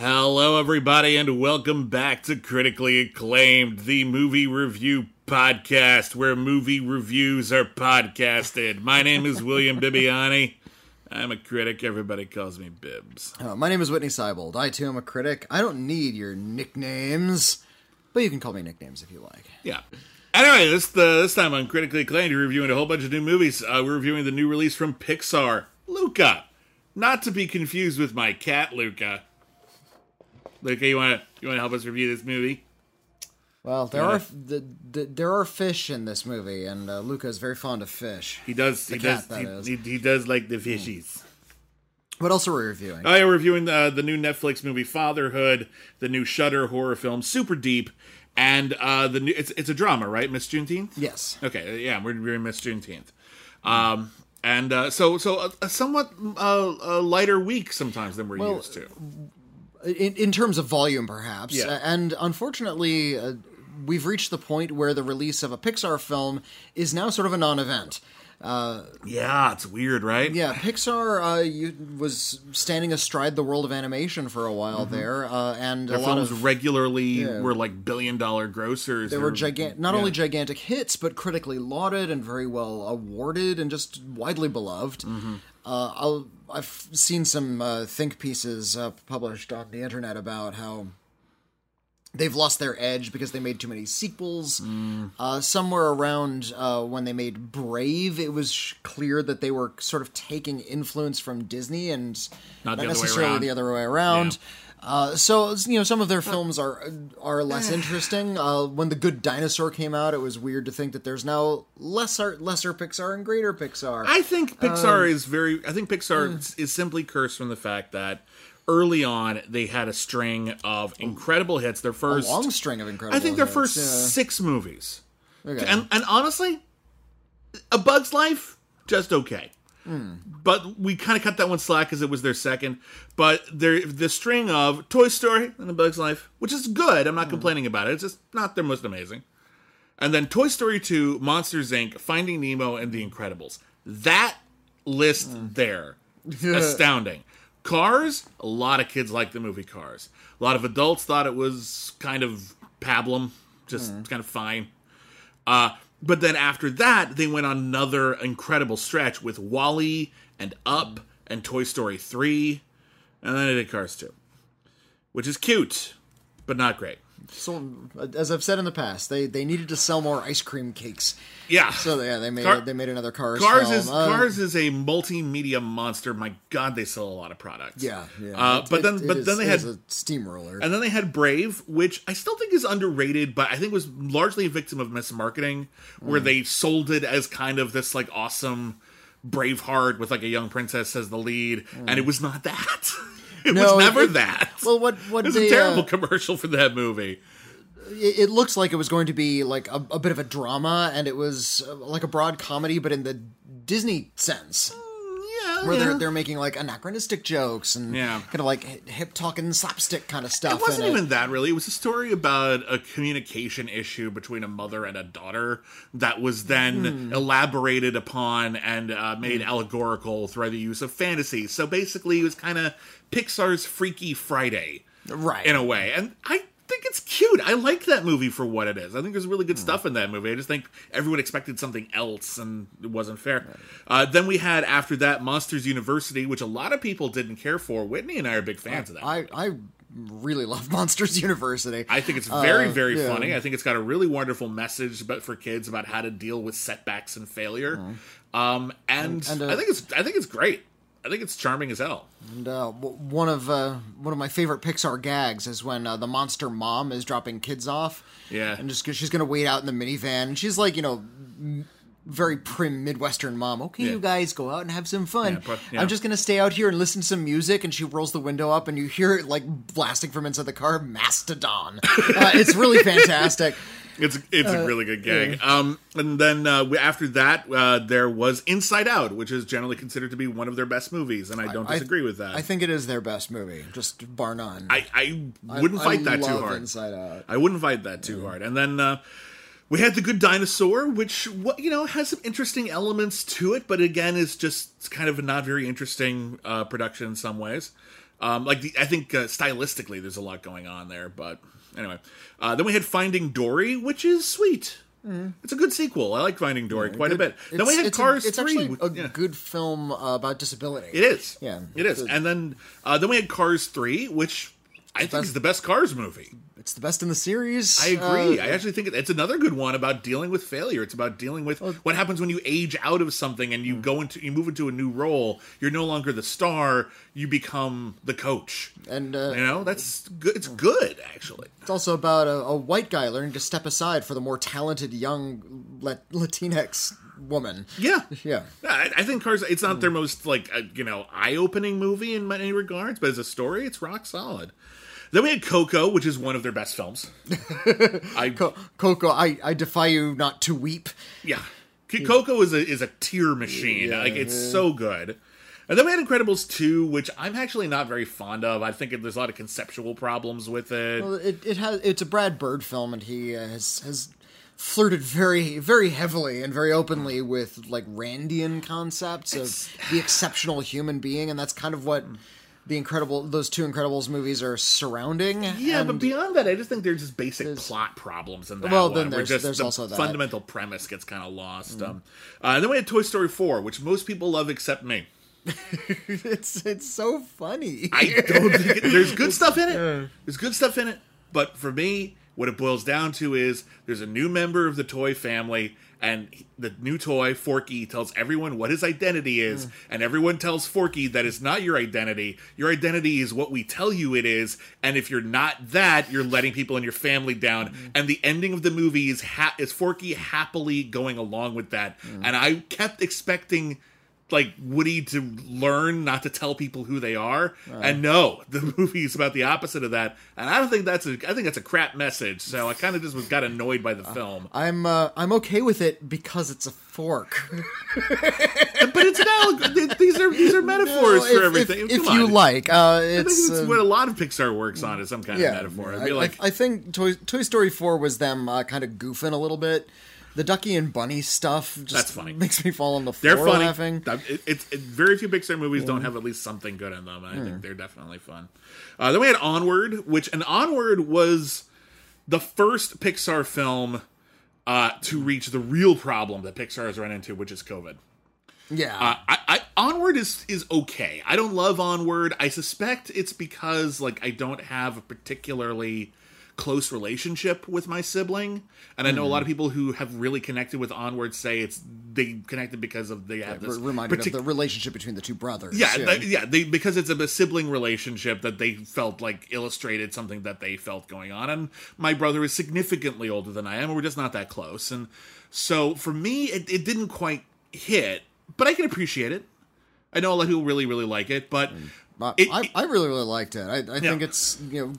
Hello, everybody, and welcome back to Critically Acclaimed, the movie review podcast where movie reviews are podcasted. My name is William Bibiani. I'm a critic. Everybody calls me Bibbs. Uh, my name is Whitney Seibold. I too am a critic. I don't need your nicknames, but you can call me nicknames if you like. Yeah. Anyway, this the this time on Critically Acclaimed, we're reviewing a whole bunch of new movies. Uh, we're reviewing the new release from Pixar, Luca. Not to be confused with my cat, Luca. Luca, you want to you want to help us review this movie? Well, there are the, the, there are fish in this movie, and uh, Luca is very fond of fish. He does. He cat, does. He, he, he does like the fishies. What else are we reviewing? Oh, yeah, we're reviewing uh, the new Netflix movie Fatherhood, the new Shudder horror film Super Deep, and uh, the new it's it's a drama, right? Miss Juneteenth. yes. Okay, yeah, we're reviewing Miss Juneteenth. Um, and uh, so so a, a somewhat uh, a lighter week sometimes than we're Well, used to. In, in terms of volume, perhaps. Yeah. Uh, And unfortunately, uh, we've reached the point where the release of a Pixar film is now sort of a non event. Yeah, it's weird, right? Yeah, Pixar uh, you, was standing astride the world of animation for a while there, uh, and Their a lot films of regularly Yeah. were like billion dollar grossers. They were gigant, not yeah. only gigantic hits, but critically lauded and very well awarded and just widely beloved. Mm-hmm. Uh, I'll, I've seen some uh, think pieces uh, published on the internet about how they've lost their edge because they made too many sequels. Mm. Uh, somewhere around uh, when they made Brave, it was sh- clear that they were sort of taking influence from Disney and Not not, the other way necessarily around. the other way around. Yeah. Uh, so you know, some of their films are are less interesting. Uh, when the Good Dinosaur came out, it was weird to think that there's now lesser lesser Pixar and greater Pixar. I think Pixar Um, is very. I think Pixar is- is simply cursed from the fact that early on they had a string of incredible hits. Their a first, long string of incredible. I think their hits, first yeah. six movies, Okay. and and honestly, A Bug's Life just okay. Hmm. But we kind of cut that one slack because it was their second. But their the string of Toy Story and A Bug's Life, which is good. I'm not Hmm. complaining about it. It's just not their most amazing. And then Toy Story 2, Monsters Inc., Finding Nemo, and The Incredibles. That list Hmm. there, astounding. Cars, a lot of kids like the movie Cars. A lot of adults thought it was kind of pablum, just Hmm. kind of fine. Uh, but then after that, they went on another incredible stretch with WALL-E and Up and Toy Story 3, and then they did Cars 2, which is cute, but not great. So, as I've said in the past, they they needed to sell more ice cream cakes. Yeah. So yeah, they made Car- they made another Cars. Cars film. is Uh, Cars is a multimedia monster. My God, they sell a lot of products. Yeah, yeah. Uh, It- but then, it but is- then they had, a steamroller. and then they had Brave, which I still think is underrated, but I think was largely a victim of mismarketing, where they sold it as kind of this like awesome Braveheart with like a young princess as the lead, and it was not that. it No, was never it- that. well, what what it was they, a terrible uh, commercial for that movie. it, it looks like it was going to be like a, a bit of a drama, and it was uh, like a broad comedy, but in the Disney sense, Where yeah. they're they're making like anachronistic jokes and Yeah. kind of like hip talking slapstick kind of stuff. It wasn't even that really. It was a story about a communication issue between a mother and a daughter that was then Hmm. elaborated upon and uh, made allegorical through the use of fantasy. So basically, it was kind of Pixar's Freaky Friday, right in a way. And I think it's cute. I like that movie for what it is. I think there's really good stuff in that movie. I just think everyone expected something else, and it wasn't fair. Uh, then we had after that Monsters University, which a lot of people didn't care for. Whitney and I are big fans of that. I I really love Monsters University. I think it's very, Uh, very yeah. funny. I think it's got a really wonderful message, but for kids about how to deal with setbacks and failure. Um, and, And- and, uh, I think it's, I think it's great. I think it's charming as hell. And uh, w- one of uh, one of my favorite Pixar gags is when uh, the monster mom is dropping kids off. Yeah. and just 'cause she's gonna wait out in the minivan, and she's like, you know. m- Very prim Midwestern mom. Okay, Yeah. you guys go out and have some fun. Yeah, but- yeah. I'm just gonna stay out here and listen to some music. And she rolls the window up, and you hear it like blasting from inside the car. Mastodon. uh, it's really fantastic. It's it's a really good gag. Um, and then uh, after that, uh, there was Inside Out, which is generally considered to be one of their best movies, and I don't I- disagree with that. I think it is their best movie, just bar none. I, I wouldn't I fight that too hard. Inside Out. I wouldn't fight that too hard. And then uh, we had the Good Dinosaur, which what you know has some interesting elements to it, but again is just kind of a not very interesting uh, production in some ways. Um, like the, I think uh, stylistically, there's a lot going on there. But anyway, uh, then we had Finding Dory, which is sweet. It's a good sequel. I like Finding Dory quite a bit. Then we had Cars a, it's Three. actually a yeah. good film uh, about disability. It is. Yeah. it is. And then uh, then we had Cars Three, which I think is the best Cars movie. It's the best in the series. I agree. Uh, I actually think it's another good one about dealing with failure. It's about dealing with what happens when you age out of something and you Mm. go into you move into a new role. You're no longer the star. You become the coach. and uh, You know that's good. It's good actually. it's also about a, a white guy learning to step aside for the more talented young Latinx woman. Yeah. Yeah. I, I think Cars. It's not their most like uh, you know eye opening movie in many regards, but as a story, it's rock solid. Then we had Coco, which is one of their best films. I Co- Coco, I, I defy you not to weep. Yeah, Coco is a is a tear machine. like it's so good. And then we had Incredibles two, which I'm actually not very fond of. I think there's a lot of conceptual problems with it. Well, it, it has it's a Brad Bird film, and he uh, has has flirted very very heavily and very openly with like Randian concepts of the exceptional human being, and that's kind of what the incredible those two Incredibles movies are surrounding. yeah, but beyond that, I just think there's just basic plot problems in that Well, one. then there's- just there's the also that. fundamental premise gets kind of lost. Um, uh, and then we had Toy Story four, which most people love except me. it's it's so funny. I don't think it, there's good stuff in it. There's good stuff in it, but for me, what it boils down to is there's a new member of the toy family, and he- the new toy Forky tells everyone what his identity is, hmm. and everyone tells Forky that is not your identity. Your identity is what we tell you it is, and if you're not that, you're letting people in your family down. Hmm. And the ending of the movie is ha- is Forky happily going along with that, hmm. and I kept expecting like Woody to learn not to tell people who they are. And no, the movie is about the opposite of that. And I don't think that's a I think that's a crap message. So I kind of just was got annoyed by the film. I'm uh, I'm okay with it because it's a fork. But it's now these are these are metaphors If- for if- everything. If, Come you like, uh, I think it's it's uh, what a lot of Pixar works on is some kind of metaphor. I'd I, be like, I, I think Toy, Toy Story 4 was them uh, kind of goofing a little bit. The Ducky and Bunny stuff just That's funny. makes me fall on the floor they're floor funny. laughing. It, it's it, very few Pixar movies don't have at least something good in them. and I think they're definitely fun. Uh, then we had Onward, which and Onward was the first Pixar film uh, to reach the real problem that Pixar has run into, which is COVID. Yeah. Uh, I, I Onward is is okay. I don't love Onward. I suspect it's because like I don't have a particularly close relationship with my sibling, and I know a lot of people who have really connected with Onward say it's they connected because of they have this reminded partic- of the relationship between the two brothers. yeah, they- yeah, they because it's a sibling relationship that they felt like illustrated something that they felt going on. And my brother is significantly older than I am, we're just not that close. And so for me, it, it didn't quite hit, but I can appreciate it. I know a lot of people really, really like it, but Uh, it- I, I really, really liked it. I, I think it's, you know,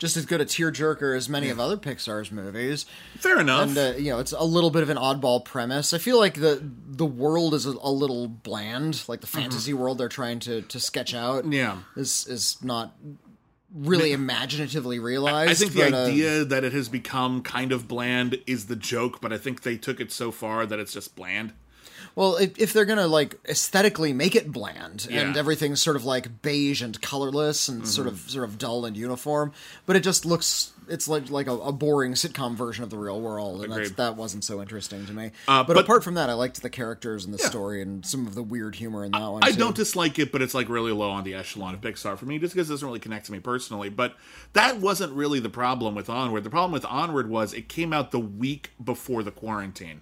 just as good a tearjerker as many of other Pixar's movies. fair enough. And uh, you know, it's a little bit of an oddball premise. I feel like the the world is a, a little bland. Like the fantasy world they're trying to to sketch out, Mm-hmm. Yeah. is is not really imaginatively realized. I think the but, uh, idea that it has become kind of bland is the joke, but I think they took it so far that it's just bland. Well, if, if they're gonna like aesthetically make it bland and Yeah. Mm-hmm. everything's sort of like beige and colorless and sort of sort of dull and uniform, but it just looks it's like like a, a boring sitcom version of the real world, and that's, that wasn't so interesting to me. Uh, but, but- apart from that, I liked the characters and the story and some of the weird humor in that one. I too. don't dislike it, but it's like really low on the echelon of Pixar for me, just because it doesn't really connect to me personally. But that wasn't really the problem with Onward. The problem with Onward was it came out the week before the quarantine,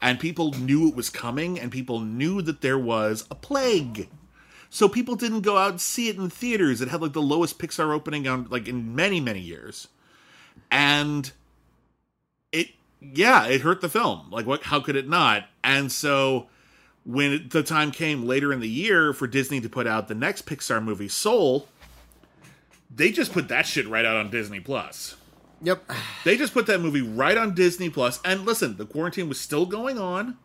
and people knew it was coming, and people knew that there was a plague. So people didn't go out and see it in theaters. It had like the lowest Pixar opening on like in many many years, and it yeah it hurt the film. Like what? How could it not? And so when the time came later in the year for Disney to put out the next Pixar movie, Soul, they just put that shit right out on Disney Plus. Yep. They just put that movie right on Disney Plus. And listen, the quarantine was still going on,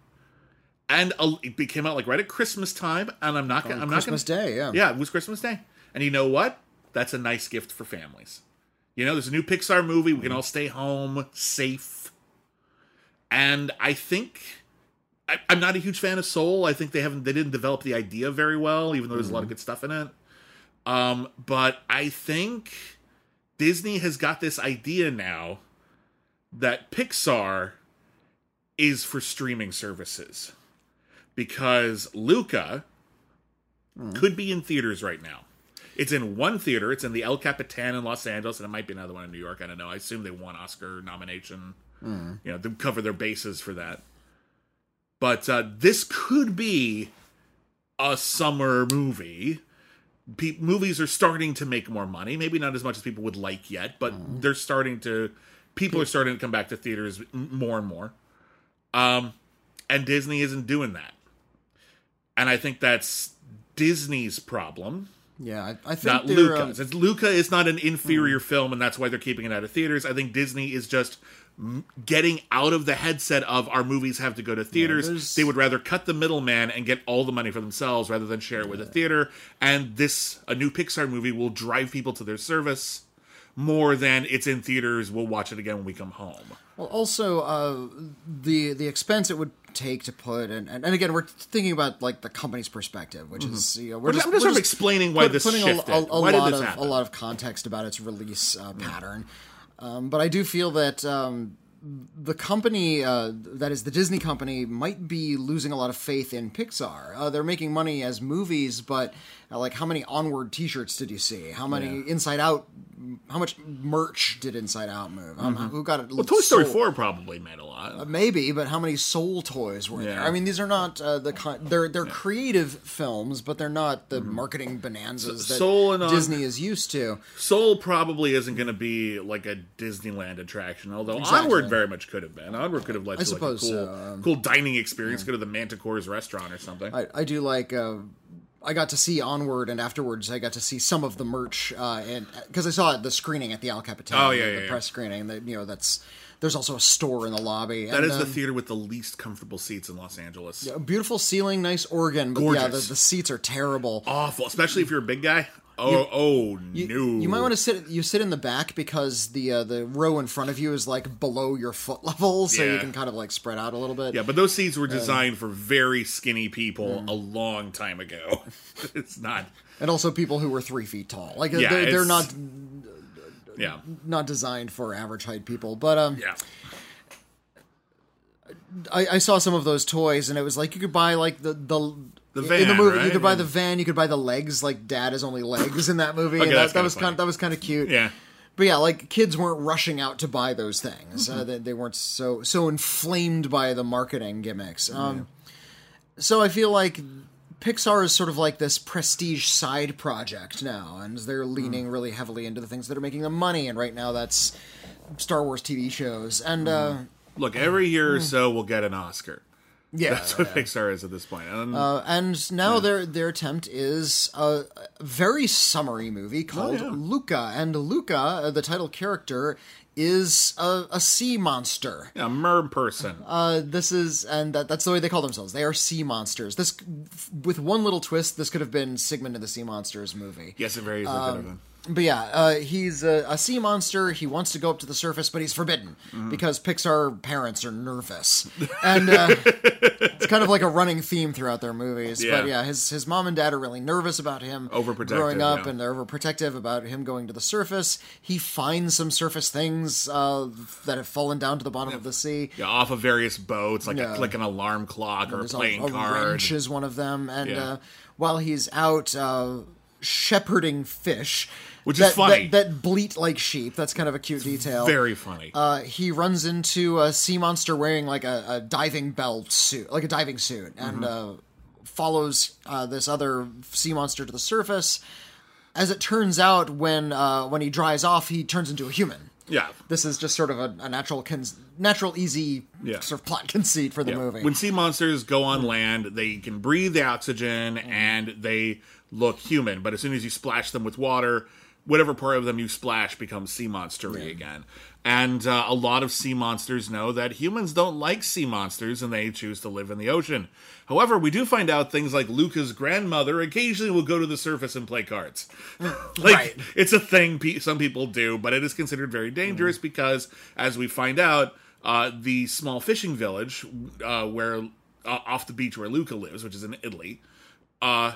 and it came out like right at Christmas time. And I'm not oh, gonna, I'm Christmas not gonna, Day. Yeah. yeah, it was Christmas Day. And you know what? That's a nice gift for families. You know, there's a new Pixar movie. We can mm-hmm. all stay home, safe. And I think I, I'm not a huge fan of Soul. I think they haven't they didn't develop the idea very well, even though there's a lot of mm-hmm. good stuff in it. Um, but I think Disney has got this idea now that Pixar is for streaming services because Luca hmm. could be in theaters right now. It's in one theater. It's in the El Capitan in Los Angeles, and it might be another one in New York. I don't know. I assume they won Oscar nomination. You know, to cover their bases for that. But uh, this could be a summer movie. Pe- movies are starting to make more money. Maybe not as much as people would like yet, but they're starting to. People are starting to come back to theaters more and more. Um, and Disney isn't doing that. And I think that's Disney's problem, Yeah, I, I think not they're, um, It's Luca is not an inferior film, and that's why they're keeping it out of theaters. I think Disney is just m- getting out of the headset of our movies have to go to theaters. there's- they would rather cut the middleman and get all the money for themselves rather than share it with a theater. And this, a new Pixar movie, will drive people to their service more than it's in theaters. We'll watch it again when we come home. Well, also uh, the the expense it would take to put and, and, and again we're thinking about like the company's perspective, which is you know we're just, I'm just we're sort of explaining why this putting shifted. a, a, a lot of happen? a lot of context about its release uh, pattern. Um, but I do feel that um, the company uh, that is the Disney company might be losing a lot of faith in Pixar. Uh, they're making money as movies, but like how many Onward T-shirts did you see? How many Inside Out? How much merch did Inside Out move? Um, who got it? Mm-hmm. Well, Toy Story 4 probably made a lot. Maybe, but how many Soul toys were there? I mean, these are not uh, the con- they're they're creative films, but they're not the marketing bonanzas that Mm-hmm. Soul and, uh, Disney is used to. Soul probably isn't going to be like a Disneyland attraction, although Exactly. Onward very much could have been. Onward could have led I to like a cool, so, um, cool dining experience. Go to the Manticore's restaurant or something. I, I do like. Uh, I got to see Onward, and afterwards I got to see some of the merch, uh, and because I saw the screening at the El Capitan, Oh, yeah, the, yeah, the yeah. press screening. That you know, that's there's also a store in the lobby. that and, is the um, theater with the least comfortable seats in Los Angeles. a beautiful ceiling, nice organ, but yeah, the, the seats are terrible. Awful, especially if you're a big guy. Oh, oh You, no! you might want to sit. You sit in the back because the uh, the row in front of you is like below your foot level, so you can kind of like spread out a little bit. Yeah, but those seats were designed for very skinny people a long time ago. it's not. and also people who were three feet tall. Like Yeah, they're, they're not Yeah, not designed for average height people. But um, yeah. I, I saw some of those toys, and it was like you could buy like the the. The in van, the movie, you could buy the van. You could buy the legs. Like Dad is only legs in that movie. Okay, and that, that was funny. kind that was kind of cute. Yeah. But yeah, like kids weren't rushing out to buy those things. Mm-hmm. Uh, they, they weren't so so inflamed by the marketing gimmicks. Um, So I feel like Pixar is sort of like this prestige side project now, and they're leaning Mm. really heavily into the things that are making them money. And right now, that's Star Wars TV shows. And uh, Look, every year or Hmm. so we'll get an Oscar. Yeah, That's what Pixar is at this point. And Uh, and now their their attempt is a very summary movie called Oh, yeah. Luca, and Luca, uh, the title character, is a, a sea monster. a mer person. Uh, this is, and that, that's the way they call themselves. They are sea monsters. This, with one little twist, this could have been Sigmund and the Sea Monsters movie. yes, it very easily um, could have been. But yeah, uh, he's a, a sea monster. He wants to go up to the surface, but he's forbidden Mm-hmm. because Pixar parents are nervous, and uh, it's kind of like a running theme throughout their movies. Yeah. But yeah, his his mom and dad are really nervous about him growing up, yeah. and they're overprotective about him going to the surface. He finds some surface things uh, that have fallen down to the bottom of the sea. Yeah, off of various boats, like Yeah. a, like an alarm clock or a playing a, a card. wrench is one of them, and Yeah. uh, while he's out uh, shepherding fish, Which is that, funny. that, that bleat like sheep. That's kind of a cute detail. Very funny. uh, he runs into a sea monster wearing like a, a diving belt suit, like a diving suit, and Mm-hmm. uh, follows uh, this other sea monster to the surface. As it turns out, when uh, when he dries off, he turns into a human. yeah. This is just sort of a, a natural, natural, easy Yeah. sort of plot conceit for the Yeah. movie. When sea monsters go on land, they can breathe the oxygen and they look human. But as soon as you splash them with water, whatever part of them you splash becomes sea monstery again. And uh, a lot of sea monsters know that humans don't like sea monsters and they choose to live in the ocean. However, we do find out things like Luca's grandmother occasionally will go to the surface and play cards. like Right. it's a thing pe- some people do, but it is considered very dangerous because, as we find out, uh, the small fishing village uh, where uh, off the beach where Luca lives, which is in Italy, uh,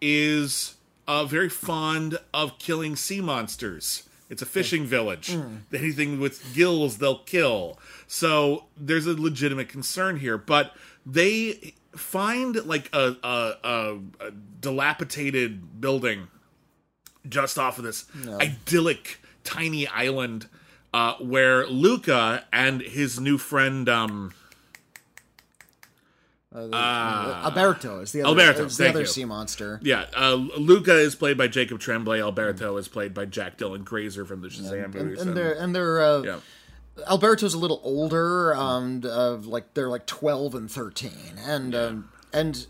is uh, very fond of killing sea monsters. It's a fishing village. Anything with gills, they'll kill. So there's a legitimate concern here, but they find like a, a, a, a dilapidated building just off of this idyllic tiny island uh, where Luca and his new friend um, Alberto is the other, Alberto, is the other you. sea monster. yeah uh, Luca is played by Jacob Tremblay. Alberto is played by Jack Dylan Grazer from the Shazam And, movies. and they're and they're uh, yeah. Alberto's a little older, um, uh, like they're like twelve and thirteen, and um, and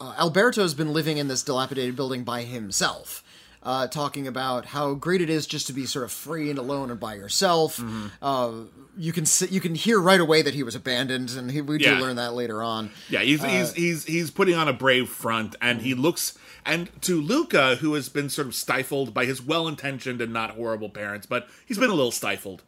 uh, Alberto's been living in this dilapidated building by himself. Uh, talking about how great it is just to be sort of free and alone and by yourself. Mm-hmm. Uh, you can see, you can hear right away that he was abandoned, and he, we do Yeah. learn that later on. Yeah, he's Uh, he's he's he's putting on a brave front, and he looks and to Luca, who has been sort of stifled by his well-intentioned and not horrible parents, but he's been a little stifled.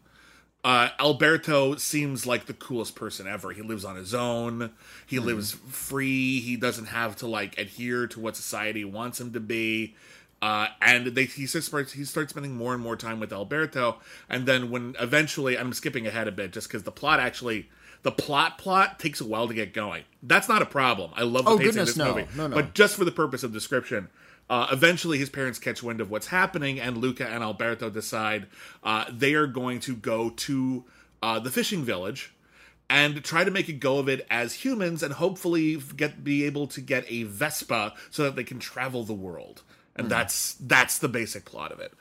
Uh, Alberto seems like the coolest person ever. He lives on his own. He Hmm. lives free. He doesn't have to like adhere to what society wants him to be. Uh, and they, he starts he starts spending more and more time with Alberto, and then when eventually I'm skipping ahead a bit just because the plot actually the plot plot takes a while to get going. That's not a problem. I love the Oh, pacing goodness, of this no. movie, No, no. but just for the purpose of description. Uh, eventually, his parents catch wind of what's happening, and Luca and Alberto decide uh, they are going to go to uh, the fishing village and try to make a go of it as humans, and hopefully get be able to get a Vespa so that they can travel the world. And that's that's the basic plot of it.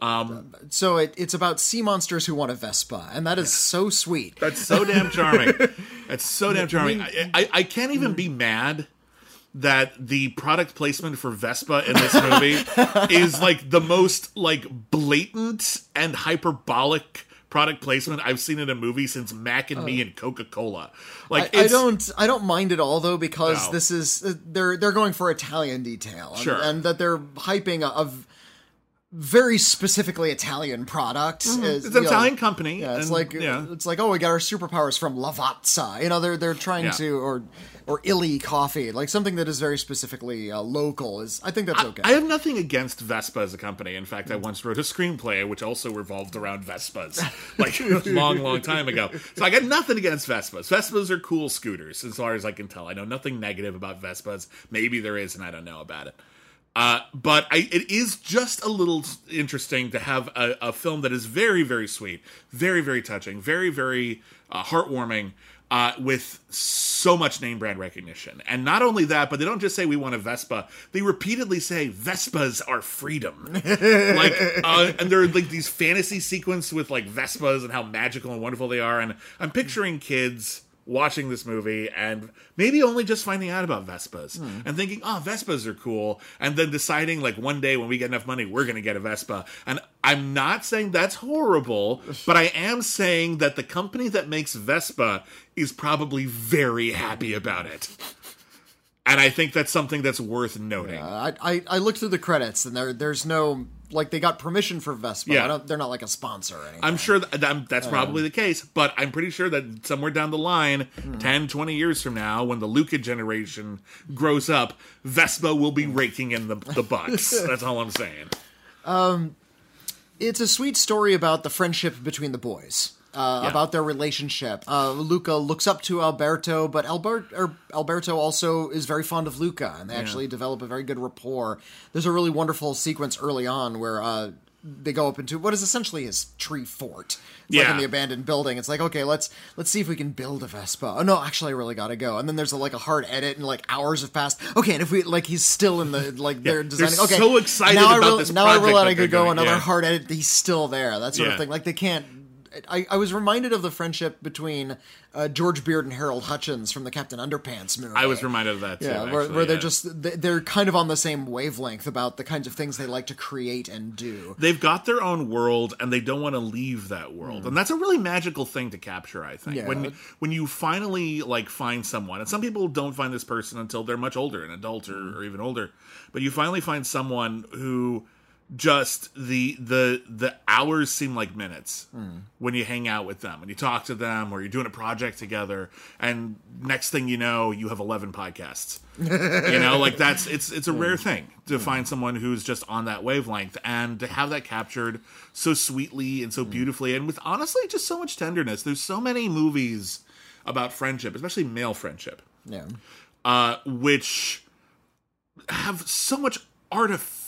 Um, So it, it's about sea monsters who want a Vespa, and that is so sweet. That's so damn charming. That's so damn charming. I, I, I can't even be mad that the product placement for Vespa in this movie is like the most like blatant and hyperbolic product placement I've seen in a movie since Mac and Me and Coca Cola. Like I it's, don't I don't mind it all though because No. this is uh, they're they're going for Italian detail and, Sure. and that they're hyping a, a very specifically Italian product. Mm-hmm. It's you an know, Italian company. Yeah, it's and- like yeah. it's like oh we got our superpowers from Lavazza. You know they're they're trying Yeah. to or or Illy coffee like something that is very specifically uh, local is I think that's okay. I have nothing against Vespa as a company. In fact, I once wrote a screenplay which also revolved around Vespas, like a long, long time ago. So I got nothing against Vespas. Vespas are cool scooters, as far as I can tell. I know nothing negative about Vespas. Maybe there is, and I don't know about it. Uh, but I, it is just a little interesting to have a, a film that is very, very sweet, very, very touching, very, very uh, heartwarming, uh, with so much name brand recognition. And not only that, but they don't just say we want a Vespa; they repeatedly say Vespas are freedom. like, uh, and there are like these fantasy sequence with like Vespas and how magical and wonderful they are. And I'm picturing kids watching this movie and maybe only just finding out about Vespas hmm. and thinking, oh, Vespas are cool. And then deciding, like, one day when we get enough money, we're going to get a Vespa. And I'm not saying that's horrible, but I am saying that the company that makes Vespa is probably very happy about it. And I think that's something that's worth noting. I, I I looked through the credits and there there's no like they got permission for Vespa. Yeah. I don't, they're not like a sponsor or anything. I'm sure that, that- that's um, probably the case, but I'm pretty sure that somewhere down the line, hmm. 10, 20 years from now, when the Luca generation grows up, Vespa will be raking in the, the bucks. that's all I'm saying. Um, it's a sweet story about the friendship between the boys. Uh, Yeah. About their relationship. Uh, Luca looks up to Alberto, but Albert, or Alberto also is very fond of Luca, and they actually develop a very good rapport. There's a really wonderful sequence early on where uh, they go up into what is essentially his tree fort. It's like Yeah. in the abandoned building. It's like, okay, let's let's see if we can build a Vespa. Oh no, actually, I really gotta go. And then there's a, like a hard edit, and like hours have passed. Okay, and if we like, he's still in the like they're designing. Okay, so excited now I about really, this now I realize I could go doing, another yeah. hard edit. He's still there. That sort Yeah. of thing. Like they can't. I, I was reminded of the friendship between uh, George Beard and Harold Hutchins from the Captain Underpants movie. I was reminded of that too. Yeah, where, actually, where they're just they- they're kind of on the same wavelength about the kinds of things they like to create and do. They've got their own world and they don't want to leave that world. And that's a really magical thing to capture, I think. Yeah. When when you finally like find someone, and some people don't find this person until they're much older, an adult or, or even older, but you finally find someone who just the the the hours seem like minutes when you hang out with them and you talk to them or you're doing a project together and next thing you know you have 11 podcasts. You know like that's it's it's a rare thing to find someone who's just on that wavelength and to have that captured so sweetly and so beautifully and with honestly just so much tenderness. There's so many movies about friendship especially male friendship Yeah. uh, which have so much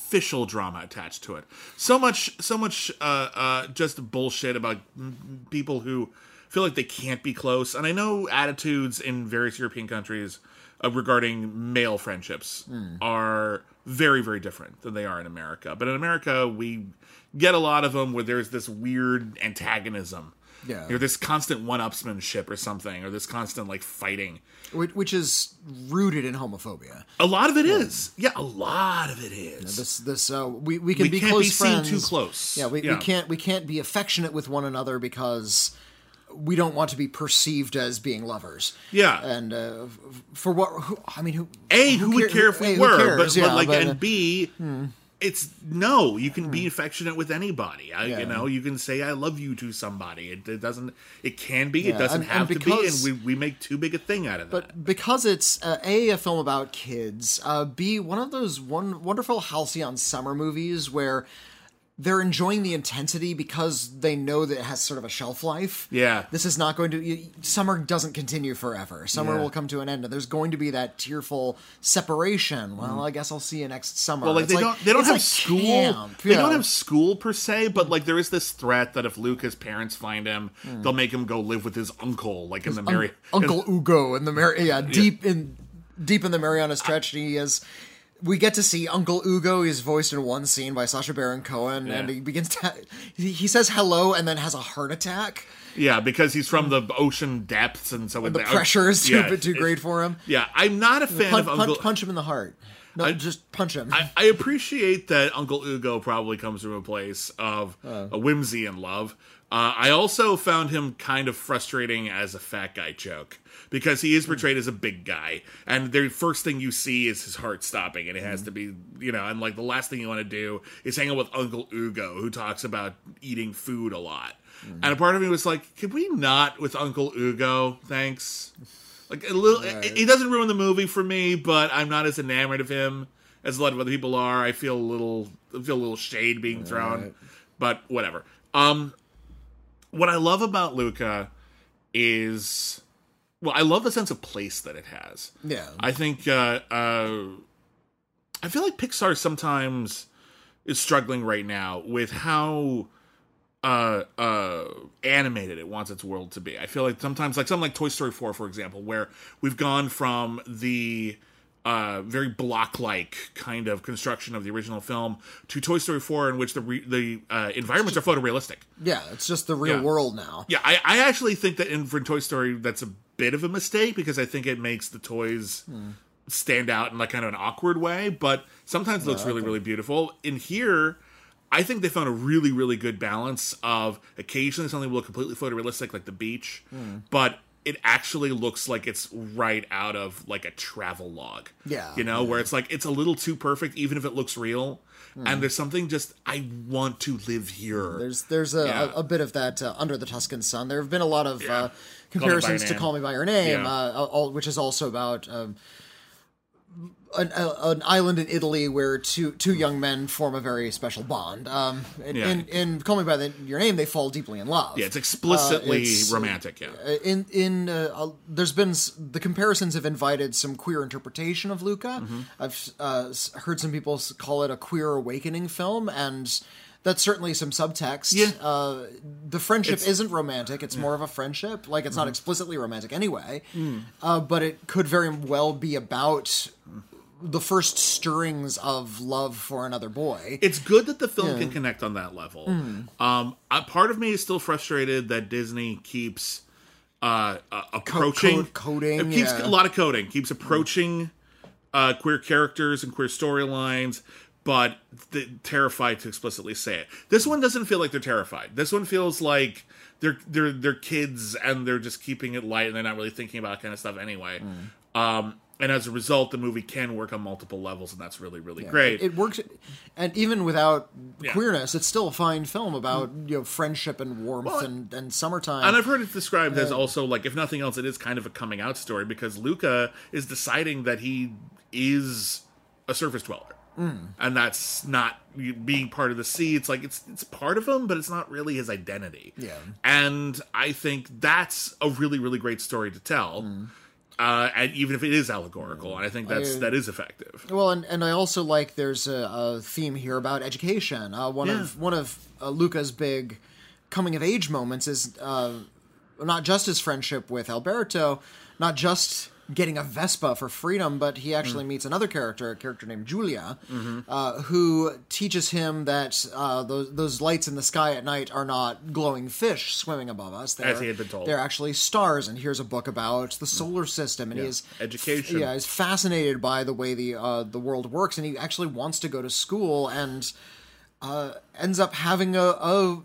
artificial drama attached to it. So much, so much, uh, uh, just bullshit about mm, people who feel like they can't be close. And I know attitudes in various European countries uh, regarding male friendships are very, very different than they are in America. But in America, we get a lot of them where there's this weird antagonism. Yeah. You know, this constant one-upsmanship or something, or this constant like fighting. Which, which is rooted in homophobia. A lot of it is. Yeah, a lot of it is. This this uh, we we can We be can't close be seen friends. too close. Yeah, we, Yeah. we can't we can't be affectionate with one another because we don't want to be perceived as being lovers. Yeah. and uh, for what? Who, I mean, who? A, who, would care- care if we A, were? cares? but, Yeah, but like, but, uh, and B, it's no. You can be affectionate with anybody. I, Yeah. You know, you can say "I love you" to somebody. It, it doesn't. It can be. Yeah, It doesn't and- have and to be. And we we make too big a thing out of that. But because it's uh, a a film about kids, uh, b one of those one wonderful halcyon summer movies where they're enjoying the intensity because they know that it has sort of a shelf life. Yeah. this is not going to. Summer doesn't continue forever. Summer Yeah. will come to an end, and there's going to be that tearful separation. Well, I guess I'll see you next summer. Mm. Well, like It's they don't they don't have like school. camp, They yeah. don't have school per se, but like there is this threat that if Luca's parents find him, they'll make him go live with his uncle, like in the Mary Uncle Ugo in the Mary yeah, deep in deep in the Mariana Stretch. He is. We get to see Uncle Ugo. He's voiced in one scene by Sacha Baron Cohen, and he begins to. He, says hello and then has a heart attack. Yeah, because he's from the ocean depths, and so The pressure is too yeah, bit too great for him. Yeah, I'm not a fan Punch, of Uncle. punch, punch him in the heart. No, just punch him. I, I appreciate that Uncle Ugo probably comes from a place of Oh. a whimsy and love. Uh, I also found him kind of frustrating as a fat guy joke because he is Hmm. portrayed as a big guy, and the first thing you see is his heart stopping, and it Hmm. has to be, you know, and like the last thing you want to do is hang out with Uncle Ugo, who talks about eating food a lot. Hmm. And a part of me was like, could we not with Uncle Ugo? Thanks. Like a little, it, he doesn't ruin the movie for me, but I'm not as enamored of him as a lot of other people are. I feel a little, I feel a little shade being thrown, Right. but whatever. Um, what I love about Luca is, well, I love the sense of place that it has. yeah, I think uh, uh, I feel like Pixar sometimes is struggling right now with how uh uh animated it wants its world to be. I feel like sometimes like something like Toy Story 4 for example where we've gone from the uh very block like kind of construction of the original film to Toy Story 4 in which the re- the uh, environments are photorealistic. yeah. It's just the real Yeah. world now. Yeah, I, I actually think that in for Toy Story that's a bit of a mistake because I think it makes the toys stand out in like kind of an awkward way, but sometimes it looks really, really beautiful. In here, I think they found a really, really good balance of occasionally something will look completely photorealistic, like the beach, but it actually looks like it's right out of like a travel log. Yeah. You know, where it's like it's a little too perfect, even if it looks real. And there's something just I want to live here. There's there's a, Yeah. a, a bit of that uh, under the Tuscan sun. There have been a lot of Yeah. uh, comparisons to Call Me by Your Name, Yeah. uh, all, which is also about um, an, a, an island in Italy where two two young men form a very special bond. Um, in, Yeah. in, in Call Me by the, Your Name, they fall deeply in love. yeah, it's explicitly it's- romantic. Yeah. Uh, in in uh, uh, there's been s- the comparisons have invited some queer interpretation of Luca. Mm-hmm. I've uh, heard some people call it a queer awakening film, and that's certainly some subtext. Yeah. Uh, the friendship It's- isn't romantic; it's more of a friendship. Like it's Mm-hmm. not explicitly romantic anyway, Mm. uh, but it could very well be about the first stirrings of love for another boy. it's good that the film can connect on that level. Hmm. Um, a part of me is still frustrated that Disney keeps uh, uh, approaching code- coding, It keeps yeah. a lot of coding. Keeps approaching uh, queer characters and queer storylines, but th- terrified to explicitly say it. This one doesn't feel like they're terrified. This one feels like they're they're they're kids and they're just keeping it light and they're not really thinking about that kind of stuff anyway. Hmm. Um, and as a result, the movie can work on multiple levels, and that's really really great. It works, and even without Yeah. queerness, it's still a fine film about you know friendship and warmth and, and summertime. And I've heard it described as uh, also like, if nothing else, it is kind of a coming out story because Luca is deciding that he is a surface dweller, hmm. and that's not being part of the sea. It's like it's it's part of him, but it's not really his identity. Yeah. and I think that's a really really great story to tell. Hmm. Uh, and even if it is allegorical, and I think that's I- that is effective. Well, and, and I also like there's a, a theme here about education. Uh, one Yeah. of one of uh, Luca's big coming of age moments is uh, not just his friendship with Alberto, not just getting a Vespa for freedom, but he actually Mm. meets another character, a character named Giulia, Mm-hmm. uh, who teaches him that uh, those those lights in the sky at night are not glowing fish swimming above us. They're, As he had been told. They're actually stars. And here's a book about the solar system, and he is Education. Yeah, is fascinated by the way the uh, the world works, and he actually wants to go to school, and uh, ends up having a, a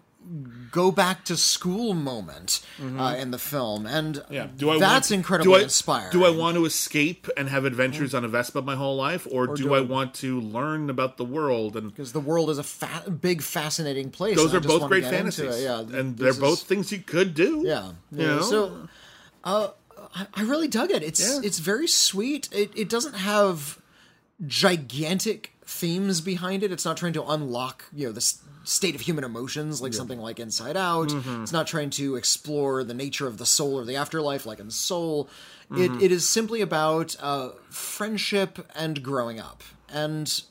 go back to school moment uh, in the film, and Mm-hmm. Yeah. Do I that's want, incredibly do I, inspiring. Do I want to escape and have adventures on a Vespa my whole life, or, do, do I I- want to learn about the world? And because the world is a fa- big, fascinating place. those are both great fantasies. Yeah, and they're is- both things you could do. Yeah, You know? So, uh, I, really dug it. It's Yeah. it's very sweet. It it doesn't have gigantic themes behind it. It's not trying to unlock you know the s- state of human emotions like something like Inside Out. Mm-hmm. It's not trying to explore the nature of the soul or the afterlife like in Soul. Mm-hmm. It it is simply about uh, friendship and growing up and.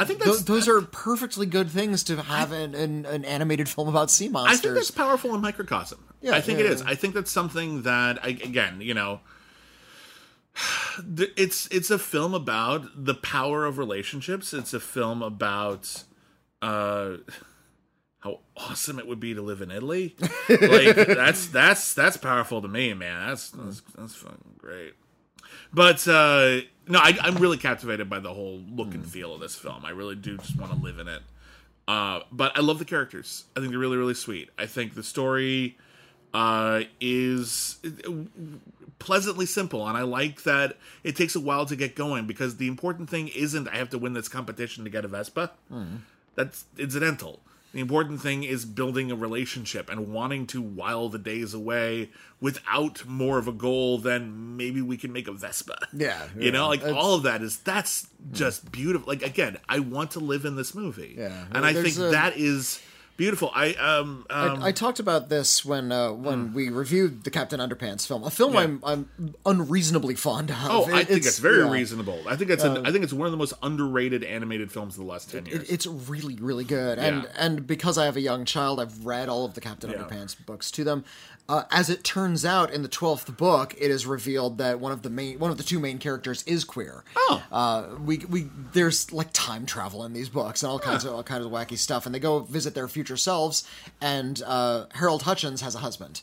I think Th- those are perfectly good things to have in, in an animated film about sea monsters. I think that's powerful in microcosm. Yeah, I think yeah, it is. yeah. I think that's something that I, again, you know, it's it's a film about the power of relationships. It's a film about uh how awesome it would be to live in Italy. like that's that's that's powerful to me, man. That's that's, that's fucking great. But uh no, I, I'm really captivated by the whole look and feel of this film. I really do just want to live in it. Uh, but I love the characters. I think they're really, really sweet. I think the story uh, is pleasantly simple, and I like that it takes a while to get going because the important thing isn't I have to win this competition to get a Vespa. That's incidental. The important thing is building a relationship and wanting to while the days away without more of a goal than maybe we can make a Vespa. Yeah, you yeah. know, like It's- all of that is that's hmm. just beautiful. Like again, I want to live in this movie. Yeah. and I think a- that is beautiful. I um, um I, I talked about this when uh, when we reviewed the Captain Underpants film, a film I'm I'm unreasonably fond of. oh, I It- think it's, very yeah. reasonable. I think it's an, I think it's one of the most underrated animated films of the last ten years. It, it's really really good, and Yeah. and because I have a young child, I've read all of the Captain Yeah. Underpants books to them. Uh, as it turns out, in the twelfth book, it is revealed that one of the main one of the two main characters is queer. Oh. uh, we we there's like time travel in these books and all kinds of all kinds of wacky stuff, and they go visit their future selves, and uh, Harold Hutchins has a husband.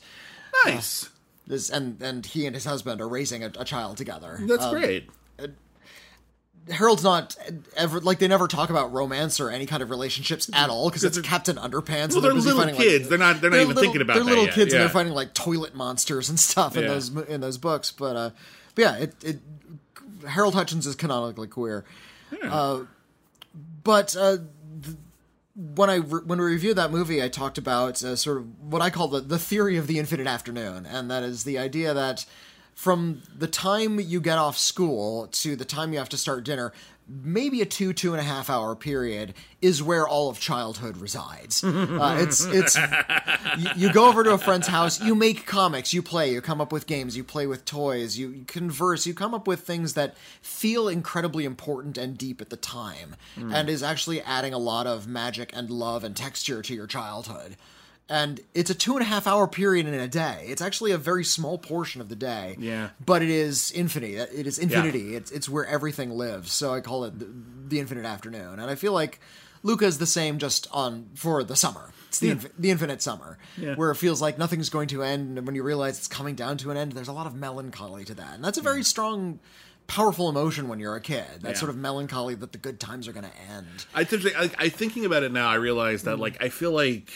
nice. This, and and he and his husband are raising a, a child together. That's Um, great. Harold's not ever like they never talk about romance or any kind of relationships at all because it's Captain Underpants. Well, and they're busy little kids. Like, they're not. They're not even little- thinking about it. They're little yet. kids yeah. and they're fighting like toilet monsters and stuff in Yeah. those in those books. But uh, but yeah, it, it Harold Hutchins is canonically queer. Uh, but uh, th- when I re- when we reviewed that movie, I talked about uh, sort of what I call the the theory of the infinite afternoon, and that is the idea that from the time you get off school to the time you have to start dinner, maybe a two two and a half hour period is where all of childhood resides. Uh, it's it's you, you go over to a friend's house, you make comics, you play, you come up with games, you play with toys, you, you converse, you come up with things that feel incredibly important and deep at the time, and is actually adding a lot of magic and love and texture to your childhood. And it's a two and a half hour period in a day. It's actually a very small portion of the day. Yeah. But it is infinity. It is infinity. It's it's where everything lives. So I call it the, the infinite afternoon. And I feel like Luca's the same just on for the summer. It's the infi- the infinite summer, Yeah. where it feels like nothing's going to end, and when you realize it's coming down to an end, there's a lot of melancholy to that, and that's a very strong, powerful emotion when you're a kid. That Yeah. sort of melancholy that the good times are going to end. I, think- I, I thinking about it now. I realize that mm. like I feel like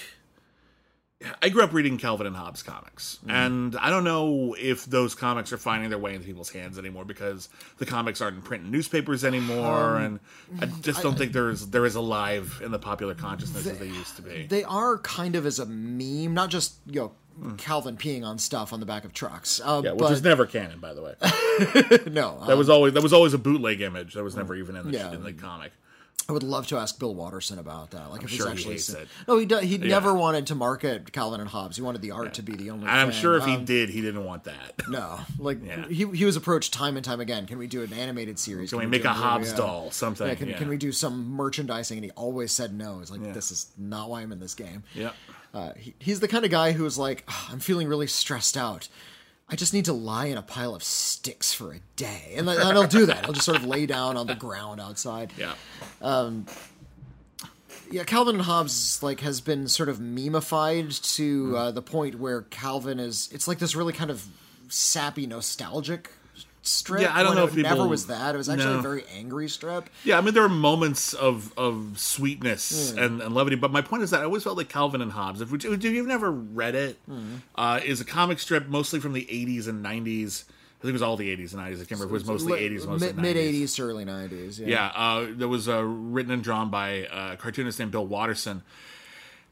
I grew up reading Calvin and Hobbes comics, Mm-hmm. and I don't know if those comics are finding their way into people's hands anymore because the comics aren't in print in newspapers anymore, Um, and I just don't think there's there is alive in the popular consciousness as they used to be. They are kind of as a meme, not just you know Calvin peeing on stuff on the back of trucks. Uh, yeah, which but was never canon, by the way. no, That was always that was always a bootleg image. That was never even in the, Yeah. in the comic. I would love to ask Bill Watterson about that. Like if sure he he's actually seen- it. no, he he never wanted to market Calvin and Hobbes. He wanted the art to be the only. And I'm thing. sure if he Um, did, he didn't want that. no, like Yeah. he he was approached time and time again. Can we do an animated series? Can we we make a? Hobbes Yeah. doll? Something. Yeah, can, yeah. can we do some merchandising? And he always said no. He's like, this is not why I'm in this game. Yeah. Uh, he, he's the kind of guy who's like, "Ah, I'm feeling really stressed out. I just need to lie in a pile of sticks for a day. And, and he'll do that. I'll just sort of lay down on the ground outside. Yeah. Yeah, Calvin and Hobbes like has been sort of memeified Hmm. to uh, the point where Calvin is. It's like this really kind of sappy, nostalgic strip. Yeah, I don't know it if people- never was that. It was actually No. a very angry strip. Yeah, I mean there are moments of of sweetness Hmm. and, and levity, but my point is that I always felt like Calvin and Hobbes. If, if you've never read it, Hmm. uh, is a comic strip mostly from the '80s and '90s. I think it was all the '80s and '90s. I can't remember. It was mostly '80s, mostly mid '80s to early '90s. Yeah. Yeah, uh, that was uh, written and drawn by uh, a cartoonist named Bill Watterson.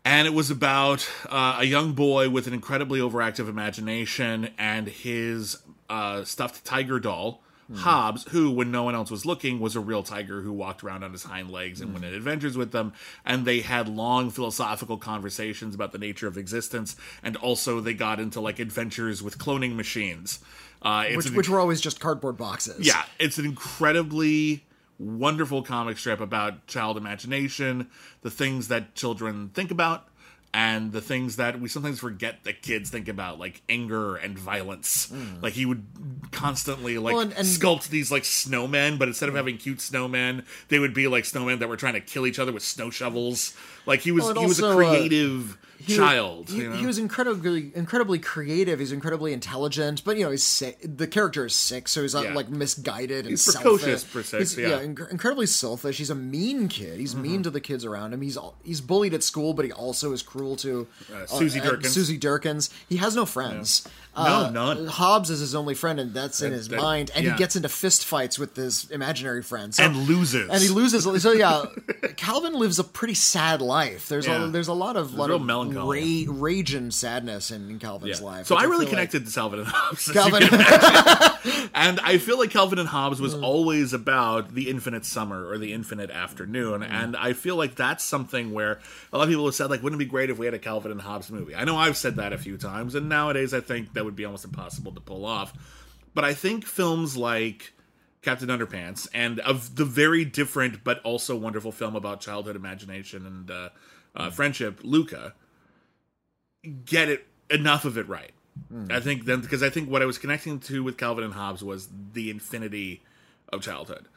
And it was about uh, a young boy with an incredibly overactive imagination and his uh, stuffed tiger doll, Hobbes, who, when no one else was looking, was a real tiger who walked around on his hind legs and went on adventures with them. And they had long philosophical conversations about the nature of existence. And also, they got into like adventures with cloning machines. Uh, Which, an which were always just cardboard boxes. yeah, it's an incredibly wonderful comic strip about child imagination, the things that children think about, and the things that we sometimes forget that kids think about, like anger and violence. Like he would constantly like. Well, and- and- sculpt these like snowmen, but instead of having cute snowmen, they would be like snowmen that were trying to kill each other with snow shovels. Like he was Well, he was a also, uh, creative He- child. He, you know? he was incredibly, incredibly creative. He's incredibly intelligent, but you know, he's sick. The character is sick, so he's not Yeah. like misguided and He's selfish. precocious, He's, yeah. Mm-hmm. inc- incredibly selfish. He's a mean kid. He's mean to the kids around him. He's he's bullied at school, but he also is cruel to Uh, Susie uh, Derkins. Susie Derkins. He has no friends. No, Uh, none. Hobbes is his only friend, and that's in That- his that- mind. And yeah. he gets into fist fights with his imaginary friends. So- and loses. and he loses. So yeah, Calvin lives a pretty sad life. There's Yeah. a there's a lot of lot real of melancholy. ra- rage and sadness in, in Calvin's Yeah. life. So which I really connected to Calvin and Hobbes. Calvin. and I feel like Calvin and Hobbes Mm. was always about the infinite summer or the infinite afternoon. Mm. And I feel like that's something where a lot of people have said, like, wouldn't it be great if we had a Calvin and Hobbes movie? I know I've said that a few times, and nowadays I think that would be almost impossible to pull off. But I think films like Captain Underpants and of the very different but also wonderful film about childhood imagination and uh, uh, friendship, Luca, get it enough of it right. I think then because I think what I was connecting to with Calvin and Hobbes was the infinity of childhood,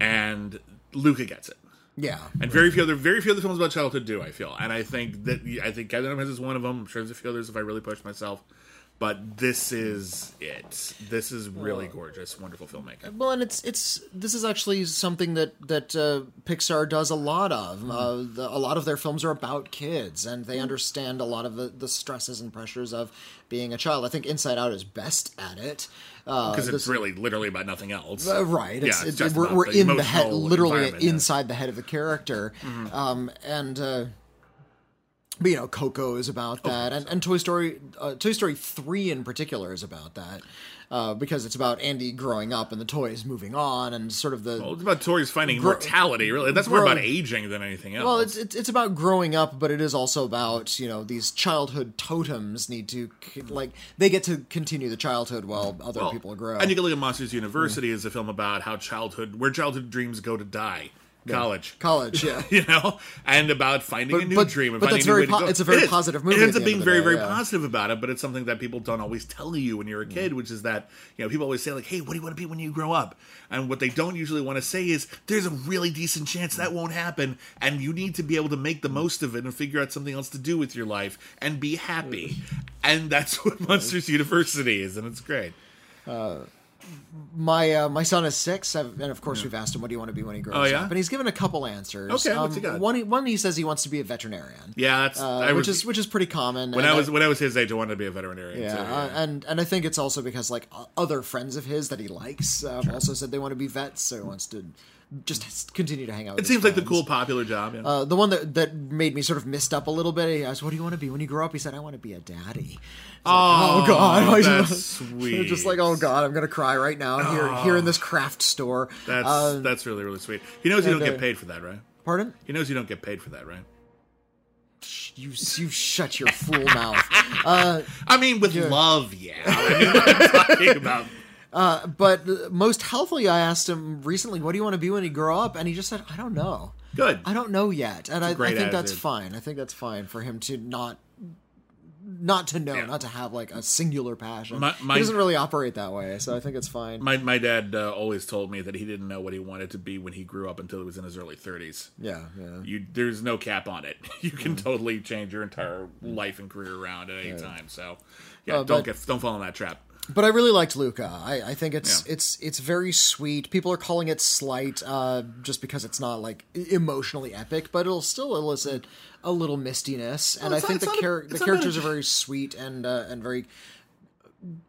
and Luca gets it. Yeah, And very few other very few other films about childhood do. I feel, and I think that I think Captain Underpants is one of them. I'm sure there's a few others if I really push myself. But this is it. This is really gorgeous, wonderful filmmaking. well, and it's it's this is actually something that that uh, Pixar does a lot of. Uh, the, a lot of their films are about kids, and they understand a lot of the, the stresses and pressures of being a child. I think Inside Out is best at it. Uh, Because this- it's really literally about nothing else. Uh, right. It's, Yeah, it's it's, we're we're the in the head, literally environment, yeah. Mm-hmm. inside the head of the character. Um, and, uh, but, you know, Coco is about that. And, and Toy Story, uh, Toy Story 3 in particular is about that. Uh, because it's about Andy growing up and the toys moving on and sort of the. Well, it's about toys finding Gro- immortality. Really, that's more about aging than anything else. well, it's, it's it's about growing up, but it is also about you know these childhood totems need to like they get to continue the childhood while other Well, people grow. And you can look at Monsters University as a film about how childhood, where childhood dreams go to die. College. College, yeah. You know, and about finding But- a new but- dream. And but finding that's a new very po- it's a very It positive movie It ends up being end of the very, day, very yeah. positive about it, but it's something that people don't always tell you when you're Mm. a kid, which is that you know people always say like, "Hey, what do you want to be when you grow up?" And what they don't usually want to say is, "There's a really decent chance that won't happen, and you need to be able to make the most of it and figure out something else to do with your life and be happy." And that's what Monsters University is, and it's great. My uh, my son is six, I've, and of course we've asked him what do you want to be when he grows Oh, yeah? up, and he's given a couple answers. Um, Okay, what's he got? One, he- one he says he wants to be a veterinarian. Yeah, that's uh, I which is which is pretty common. when I was when I was his age, I wanted to be a veterinarian. yeah, too, uh, and and I think it's also because like other friends of his that he likes uh, also said they want to be vets, so he wants to just continue to hang out. with it seems like the cool popular job. Yeah. Uh, the one that that made me sort of missed up a little bit. He asked, "What do you want to be when you grow up?" He said, "I want to be a daddy." oh, oh God! That's sweet. Just like, oh god, I'm gonna cry right now here here in this craft store. That's Uh, that's really really sweet. He knows you don't get paid for that, right? pardon? He knows you don't get paid for that, right? You you shut your fool mouth. Uh, I mean, with love, yeah. I mean, I'm talking about. But uh, most healthily, I asked him recently, "What do you want to be when you grow up?" And he just said, "I don't know. Good. I don't know yet." And I, I think that's fine. I think that's fine for him to not not to know, Yeah. not to have like a singular passion. My- my- he doesn't really operate that way, so I think it's fine. My my dad uh, always told me that he didn't know what he wanted to be when he grew up until he was in his early 30s. yeah, yeah. You there's no cap on it. You can Mm. totally change your entire life and career around at any time. So, yeah, Uh, don't but- get don't fall in that trap. But I really liked Luca. I, I think it's Yeah. it's it's very sweet. People are calling it slight, uh, just because it's not like emotionally epic, but it'll still elicit a little mistiness. And I think the, not a- the characters a- are very sweet and uh, and very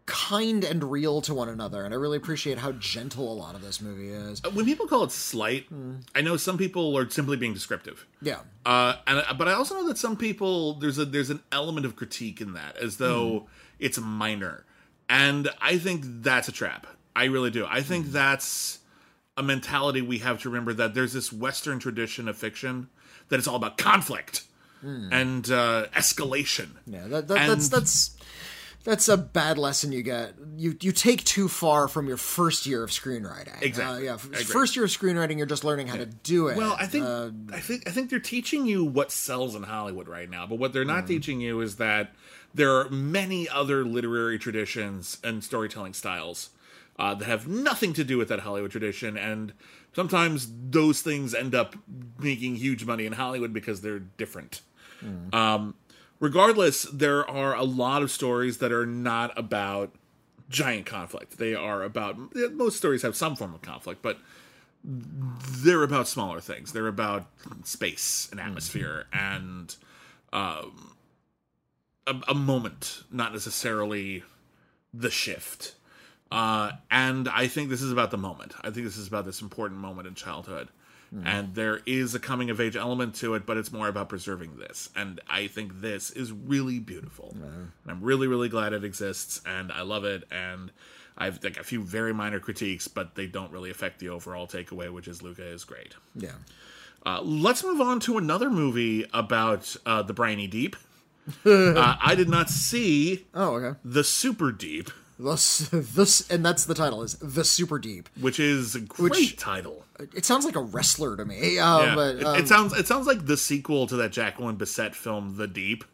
kind and real to one another. And I really appreciate how gentle a lot of this movie is. When people call it slight, Hmm. I know some people are simply being descriptive. Yeah, Uh, and but I also know that some people there's a there's an element of critique in that, as though it's minor, and I think that's a trap. I really do. I think that's a mentality we have to remember that there's this Western tradition of fiction that it's all about conflict and uh, escalation. yeah. That, that, that's And- that's. That's a bad lesson you get. You you take too far from your first year of screenwriting. Exactly. Uh, yeah, first year of screenwriting, you're just learning how to do it. Well, I think Uh, I think I think they're teaching you what sells in Hollywood right now, but what they're not teaching you is that there are many other literary traditions and storytelling styles uh, that have nothing to do with that Hollywood tradition, and sometimes those things end up making huge money in Hollywood because they're different. Um, regardless, there are a lot of stories that are not about giant conflict. They are about most stories have some form of conflict, but they're about smaller things. They're about space and atmosphere and um, a, a moment, not necessarily the shift. Uh, and I think this is about the moment. I think this is about this important moment in childhood. And there is a coming of age element to it, but it's more about preserving this. And I think this is really beautiful. And I'm really, really glad it exists, and I love it. And I've like a few very minor critiques, but they don't really affect the overall takeaway, which is Luca is great. yeah. Uh, let's move on to another movie about uh, the briny deep. Uh, I did not see Oh, okay. the super deep, This, this, and that's the title is the Super Deep. which is a great Which- title. It sounds like a wrestler to me. Uh, Yeah, but, it, um, it sounds it sounds like the sequel to that Jacqueline Bisset film, The Deep.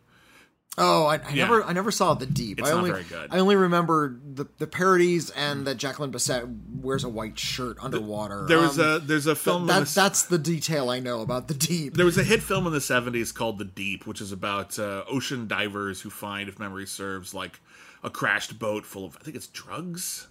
Oh, I, I Yeah. never, I never saw the Deep. It's I not only, very good. I only remember the the parodies and that Jacqueline Bisset wears a white shirt underwater. There was Um, a there's a film in that, the, that's the detail I know about the Deep. there was a hit film in the 70s called The Deep, which is about uh, ocean divers who find, if memory serves, like a crashed boat full of I think it's drugs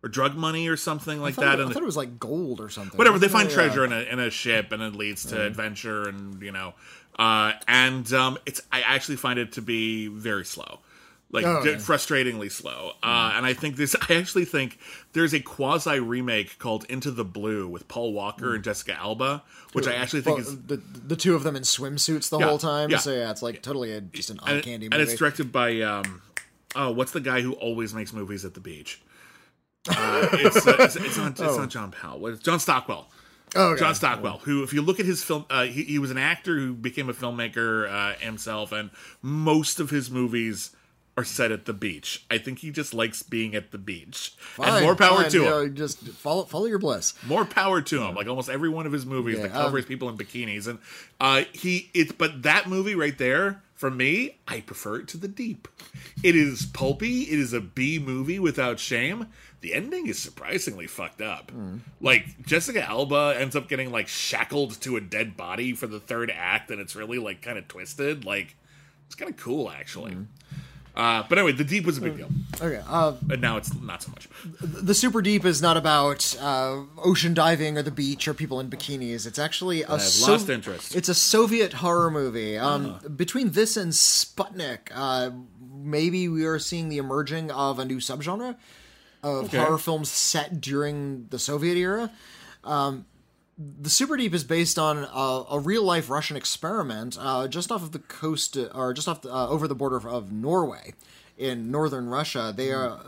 or drug money or something like I that. it, I and thought it was like gold or something. whatever they find Yeah. treasure in a in a ship and it leads to adventure and you know uh and um it's i actually find it to be very slow like Oh, d- okay. frustratingly slow uh and i think this i actually think there's a quasi remake called into the blue with paul walker and jessica alba which i actually think Well, is the the two of them in swimsuits the Yeah, whole time. yeah. So yeah, it's like totally a, just an eye and, candy and movie. it's directed by um oh what's the guy who always makes movies at the beach uh, it's, uh, it's, it's not it's not John Powell. It's John Stockwell. Oh, okay. John Stockwell, who, if you look at his film, uh, he, he was an actor who became a filmmaker uh, himself, and most of his movies are set at the beach. I think he just likes being at the beach, Fine, and more power fine, to you him. know, just follow follow your bliss. More power to him. Like almost every one of his movies, Yeah, the cover um, is people in bikinis, and uh, he it. But that movie right there, for me, I prefer it to the deep. It is pulpy. It is a B movie without shame. The ending is surprisingly fucked up. Hmm. Like Jessica Alba ends up getting like shackled to a dead body for the third act, and it's really like kind of twisted. Like it's kind of cool actually. Hmm. Uh, but anyway, the deep was a big deal, Okay. Uh, and now it's not so much. the super deep is not about uh, ocean diving or the beach or people in bikinis. It's actually a I've So- lost interest. It's a Soviet horror movie. Um, Between this and Sputnik, uh, maybe we are seeing the emerging of a new subgenre of Okay. horror films set during the Soviet era. Um, the Super Deep is based on a, a real life Russian experiment uh, just off of the coast, uh, or just off the, uh, over the border of Norway in northern Russia. They are.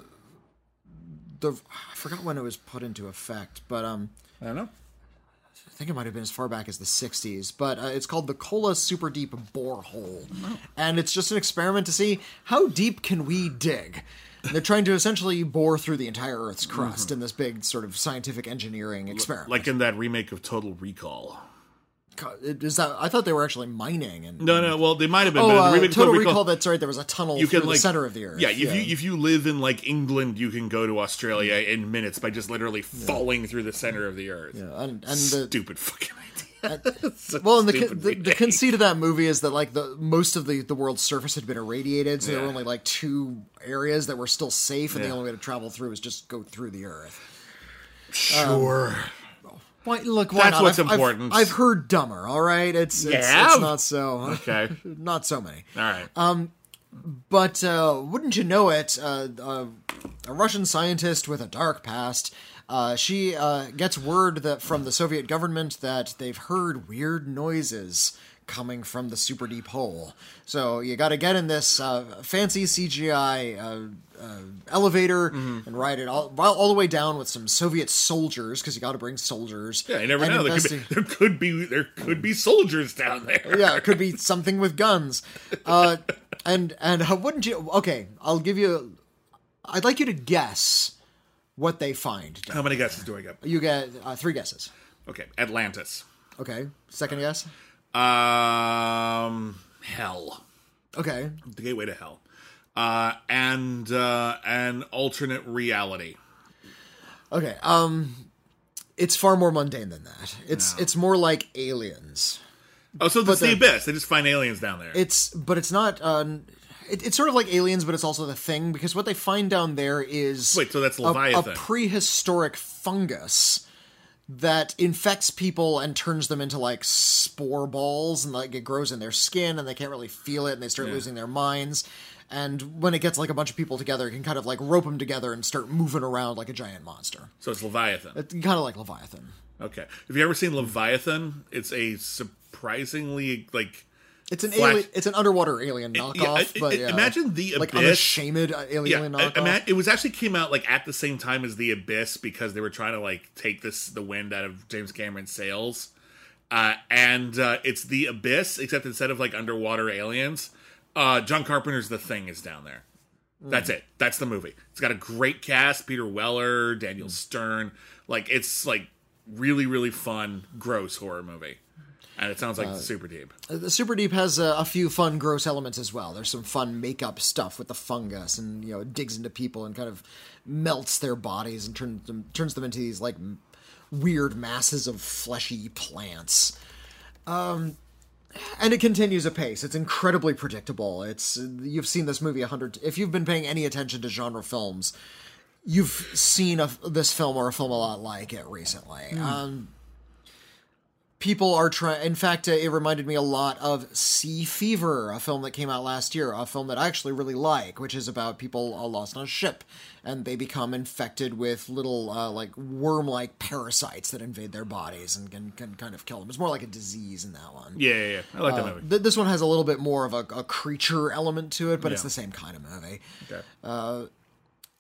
The, I forgot when it was put into effect, but um, I don't know. I think it might have been as far back as the 60s, but uh, it's called the Kola Super Deep Borehole. And it's just an experiment to see how deep can we dig. And they're trying to essentially bore through the entire Earth's crust in this big sort of scientific engineering experiment. Like in that remake of Total Recall. Is that I thought they were actually mining and No, no. Well, they might have been. Oh, but in the uh, remake of Total Recall. That's right. There was a tunnel you through can the center of the earth. Yeah, if you if you live in like England, you can go to Australia in minutes by just literally falling through the center of the earth. Yeah, and, and the Stupid fucking idea. Such well, and the, the, the conceit of that movie is that like the most of the the world's surface had been irradiated, so there were only like two areas that were still safe, and Yeah. the only way to travel through was just go through the earth. sure. Why look? Why That's not? what's I've, I've- important. I've, heard dumber. All right, it's it's, Yeah? it's not so okay. not so many. All right. Um, But uh, wouldn't you know it, uh, uh, a Russian scientist with a dark past. Uh, she uh, gets word that from the Soviet government that they've heard weird noises coming from the super deep hole. So you got to get in this uh, fancy CGI uh, uh, elevator and ride it all, all the way down with some Soviet soldiers because you got to bring soldiers. yeah, you never and know. There could, be, there could be there could be soldiers down there. yeah, it could be something with guns. Uh, and and wouldn't you? Okay, I'll give you. I'd like you to guess what they find. How many guesses do I get? You get uh, three guesses. Okay, Atlantis. Okay, second guess. Um, hell. Okay, The gateway to hell. Uh, and uh, an alternate reality. okay. Um, it's far more mundane than that. It's it's more like aliens. Oh, so this is the the- abyss. They just find aliens down there. It's but it's not. Uh, it, it's sort of like aliens, but it's also the thing because what they find down there is Wait, so that's a, Leviathan. a prehistoric fungus that infects people and turns them into like spore balls and like it grows in their skin and they can't really feel it and they start losing their minds and when it gets like a bunch of people together it can kind of like rope them together and start moving around like a giant monster so it's Leviathan. it's kind of like leviathan Okay. Have you ever seen Leviathan? It's a surprisingly like it's an Flash- alien it's an underwater alien knockoff I- but yeah. imagine the like abyss. unashamed alien yeah, I- knockoff it was actually came out like at the same time as the abyss because they were trying to like take this the wind out of James Cameron's sails. Uh, and uh, it's the abyss, except instead of like underwater aliens, uh, John Carpenter's The Thing is down there. That's it. That's the movie. It's got a great cast: Peter Weller, Daniel Stern. Like it's like really, really fun, gross horror movie, and it sounds like super deep. The Super Deep has a, a few fun, gross elements as well. There's some fun makeup stuff with the fungus, and you know, it digs into people and kind of melts their bodies and turns them turns them into these like weird masses of fleshy plants. Um, and it continues apace. It's incredibly predictable. It's you've seen this movie a hundred. If you've been paying any attention to genre films, you've seen a, this film or a film a lot like it recently. Um, people are trying. In fact, uh, it reminded me a lot of Sea Fever, a film that came out last year, a film that I actually really like, which is about people uh, lost on a ship and they become infected with little uh, like worm-like parasites that invade their bodies and can, can kind of kill them. It's more like a disease in that one. Yeah, yeah, yeah. I like that movie. Th- this one has a little bit more of a, a creature element to it, but it's the same kind of movie. Okay.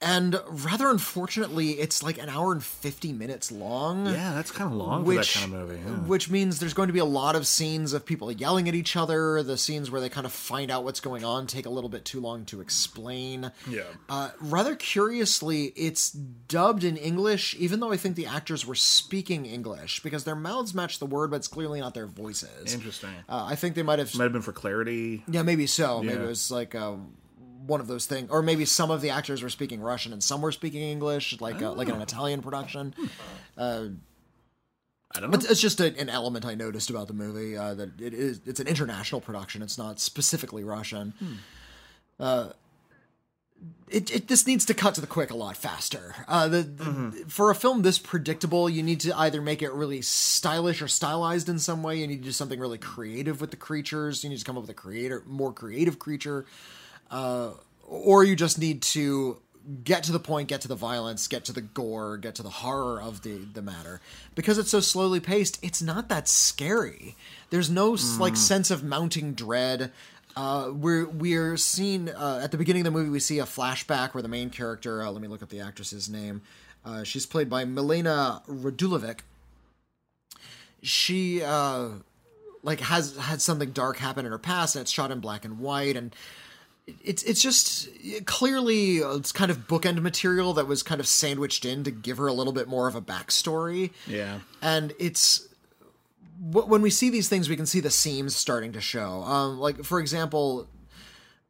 And rather unfortunately, it's like an hour and 50 minutes long. yeah, that's kind of long which, for that kind of movie. yeah. which means there's going to be a lot of scenes of people yelling at each other. The scenes where they kind of find out what's going on take a little bit too long to explain. Yeah. Uh, rather curiously, it's dubbed in English, even though I think the actors were speaking English because their mouths match the word, but it's clearly not their voices. Interesting. Uh, I think they might have Might have been for clarity. yeah, maybe so. Maybe it was like uh, one of those things, or maybe some of the actors were speaking Russian and some were speaking English, like uh, like an Italian production. Uh, I don't know. But it's just a, an element I noticed about the movie uh, that it is it's an international production. It's not specifically Russian. Uh, it, it this needs to cut to the quick a lot faster. Uh, the, the for a film this predictable, you need to either make it really stylish or stylized in some way. You need to do something really creative with the creatures. You need to come up with a creator, more creative creature, uh, or you just need to get to the point, get to the violence, get to the gore, get to the horror of the the matter. Because it's so slowly paced, it's not that scary. There's no s like sense of mounting dread. Uh, we're we're seen uh, at the beginning of the movie. We see a flashback where the main character. Uh, let me look up the actress's name. Uh, she's played by Milena Radulovic. She uh, like has had something dark happen in her past, and it's shot in black and white, and it's it's just clearly it's kind of bookend material that was kind of sandwiched in to give her a little bit more of a backstory. Yeah. and it's when we see these things, we can see the seams starting to show. Um, like for example,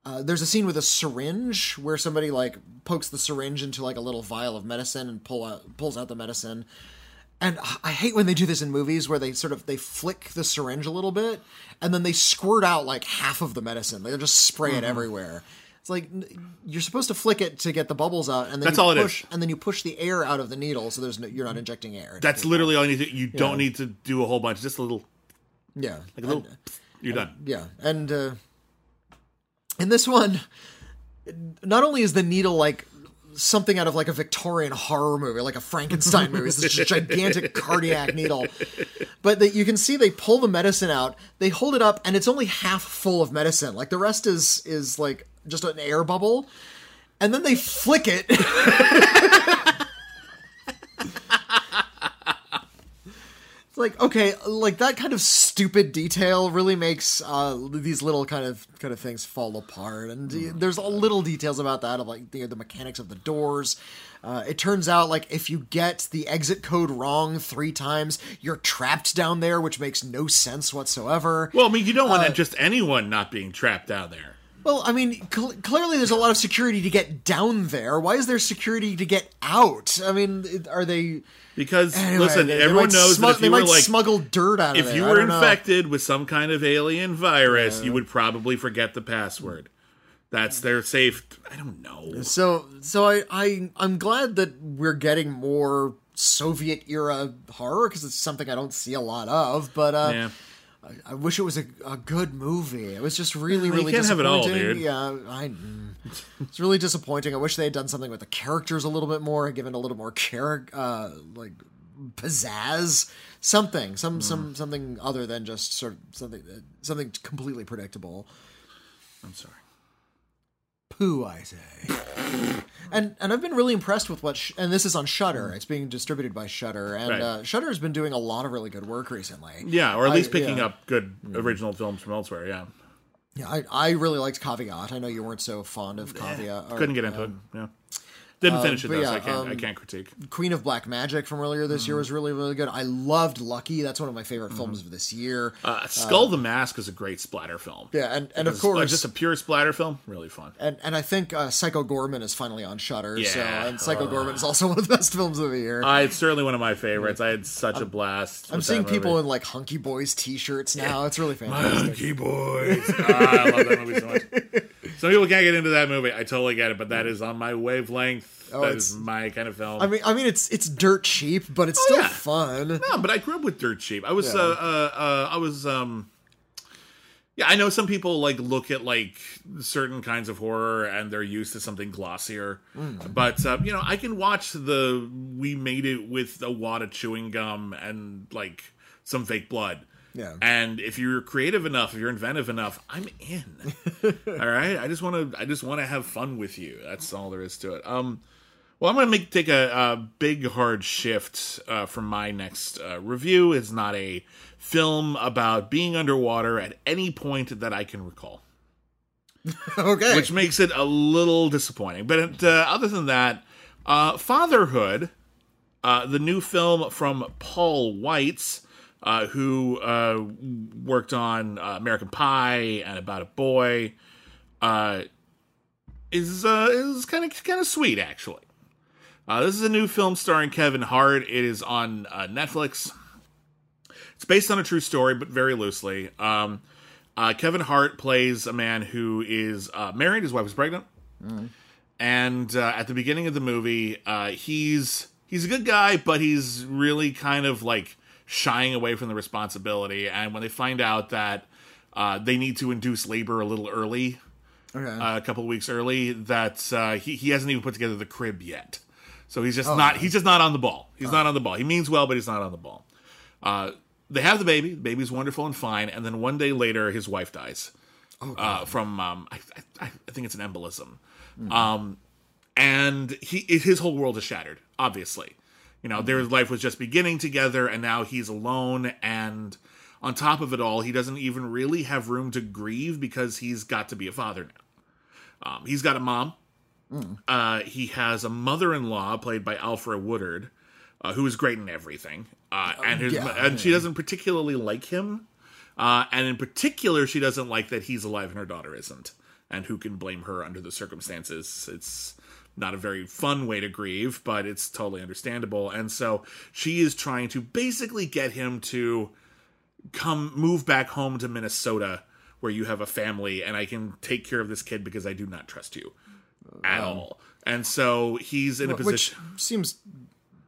uh, there's a scene with a syringe where somebody like pokes the syringe into like a little vial of medicine and pull out pulls out the medicine. And I hate when they do this in movies where they sort of they flick the syringe a little bit and then they squirt out like half of the medicine. They just spray it everywhere. It's like you're supposed to flick it to get the bubbles out, and then That's you all it is. push, and then you push the air out of the needle, so there's no, you're not injecting air. That's literally all you need to. You don't need to do a whole bunch. Just a little, yeah, like a little. And- you're done. yeah, and uh, in this one, not only is the needle like something out of like a Victorian horror movie, like a Frankenstein movie, it's this gigantic cardiac needle, but that you can see they pull the medicine out, they hold it up, and it's only half full of medicine. Like the rest is is like just an air bubble, and then they flick it. like okay, like that kind of stupid detail really makes uh, these little kind of kind of things fall apart. And there's all little details about that of like the, the mechanics of the doors. Uh, it turns out like if you get the exit code wrong three times, you're trapped down there, which makes no sense whatsoever. Well, I mean, you don't Uh, want just anyone not being trapped down there. Well, I mean, cl- clearly there's a lot of security to get down there. Why is there security to get out? I mean, are they? Because Anyway, listen, they- they everyone might knows smug- that if they you were might like, smuggle dirt out of if there. you were don't know. infected with some kind of alien virus, you would probably forget the password. That's their safe. I don't know. So so I, I I'm glad that we're getting more Soviet era horror because it's something I don't see a lot of. But uh, Yeah. I, I wish it was a, a good movie. It was just really You really can't have it all, disappointing. dude. Yeah, I. mm. It's really disappointing. I wish they had done something with the characters a little bit more, given a little more character uh, like pizzazz, something, some Hmm. some something other than just sort of something something completely predictable. I'm sorry. poo, I say. and and I've been really impressed with what, sh- and this is on Shudder. It's being distributed by Shudder, and Right. uh, Shudder has been doing a lot of really good work recently. Yeah, or at least I- picking yeah. up good original films from elsewhere. Yeah, Yeah, I, I really liked Caveat. I know you weren't so fond of Caveat. or, couldn't get into it. Yeah, didn't finish it but though, so yeah, I can't. I um, can't critique. Queen of Black Magic from earlier this Mm. year was really really good. I loved Lucky. That's one of my favorite films of this year. Uh, Skull the Mask is a great splatter film. yeah, and and of It's, uh, course. just a pure splatter film. Really fun. and, and I think uh, Psycho Goreman is finally on Shudder. So Yeah. and Psycho Goreman is also one of the best films of the year. Uh, it's certainly one of my favorites. I had such a blast. I'm seeing people in like Hunky Boys T-shirts now. It's really fantastic. Hunky Boys. Ah, I love that movie so much. Some people can't get into that movie. I totally get it, but that is on my wavelength. Oh, that is my kind of film. I mean, I mean, it's it's dirt cheap, but it's still Oh, yeah. fun. no, but I grew up with Dirt Cheap. I was, Yeah. uh, uh, uh, I was, um, yeah, I know some people like look at like certain kinds of horror and they're used to something glossier, Mm. but uh, you know, I can watch the we made it with a wad of chewing gum and like some fake blood. Yeah. And if you're creative enough, if you're inventive enough, I'm in. all right. I just want to. I just want to have fun with you. That's all there is to it. Um. Well, I'm going to make take a, a big hard shift uh, from my next uh, review. It's not a film about being underwater at any point that I can recall, okay. which makes it a little disappointing. But uh, other than that, uh, Fatherhood, uh, the new film from Paul Weitz, uh, who uh, worked on uh, American Pie and About a Boy, uh, is uh, is kind of kind of sweet actually. Uh, this is a new film starring Kevin Hart. It is on Netflix. It's based on a true story, but very loosely. Um, Kevin Hart plays a man who is married. His wife is pregnant, and uh, at the beginning of the movie, he's he's a good guy, but he's really kind of like shying away from the responsibility. And when they find out that uh, they need to induce labor a little early, Okay. uh, a couple weeks early, that uh, he he hasn't even put together the crib yet. So he's just not he's just not on the ball. He's not on the ball. He means well, but he's not on the ball. Uh, they have the baby. The baby's wonderful and fine. And then one day later, his wife dies uh, from um, I, I, I think it's an embolism. Um, and he his whole world is shattered. Obviously, you know their life was just beginning together, and now he's alone. And on top of it all, he doesn't even really have room to grieve because he's got to be a father now. Um, he's got a mom. Uh, he has a mother-in-law played by Alfre Woodard, uh, who is great in everything, uh, and his, yeah, and she doesn't particularly like him. Uh, and in particular, she doesn't like that he's alive and her daughter isn't. And who can blame her under the circumstances? It's not a very fun way to grieve, but it's totally understandable. And so she is trying to basically get him to come move back home to Minnesota where you have a family and I can take care of this kid because I do not trust you at all. And so he's in a position Which seems,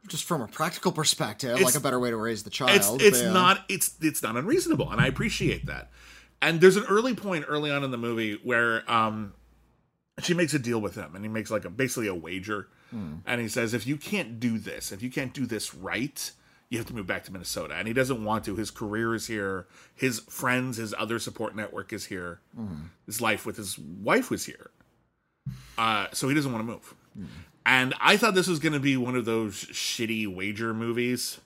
just from a practical perspective, like a better way to raise the child. it's it's not it's it's not unreasonable and i appreciate that and there's an early point early on in the movie where um she makes a deal with him and he makes like a basically a wager. Hmm. And he says if you can't do this if you can't do this right you have to move back to minnesota. And he doesn't want to. His career is here. His friends his other support network is here. Hmm. His life with his wife was here. Uh, so he doesn't want to move. Hmm. And i thought this was going to be one of those shitty wager movies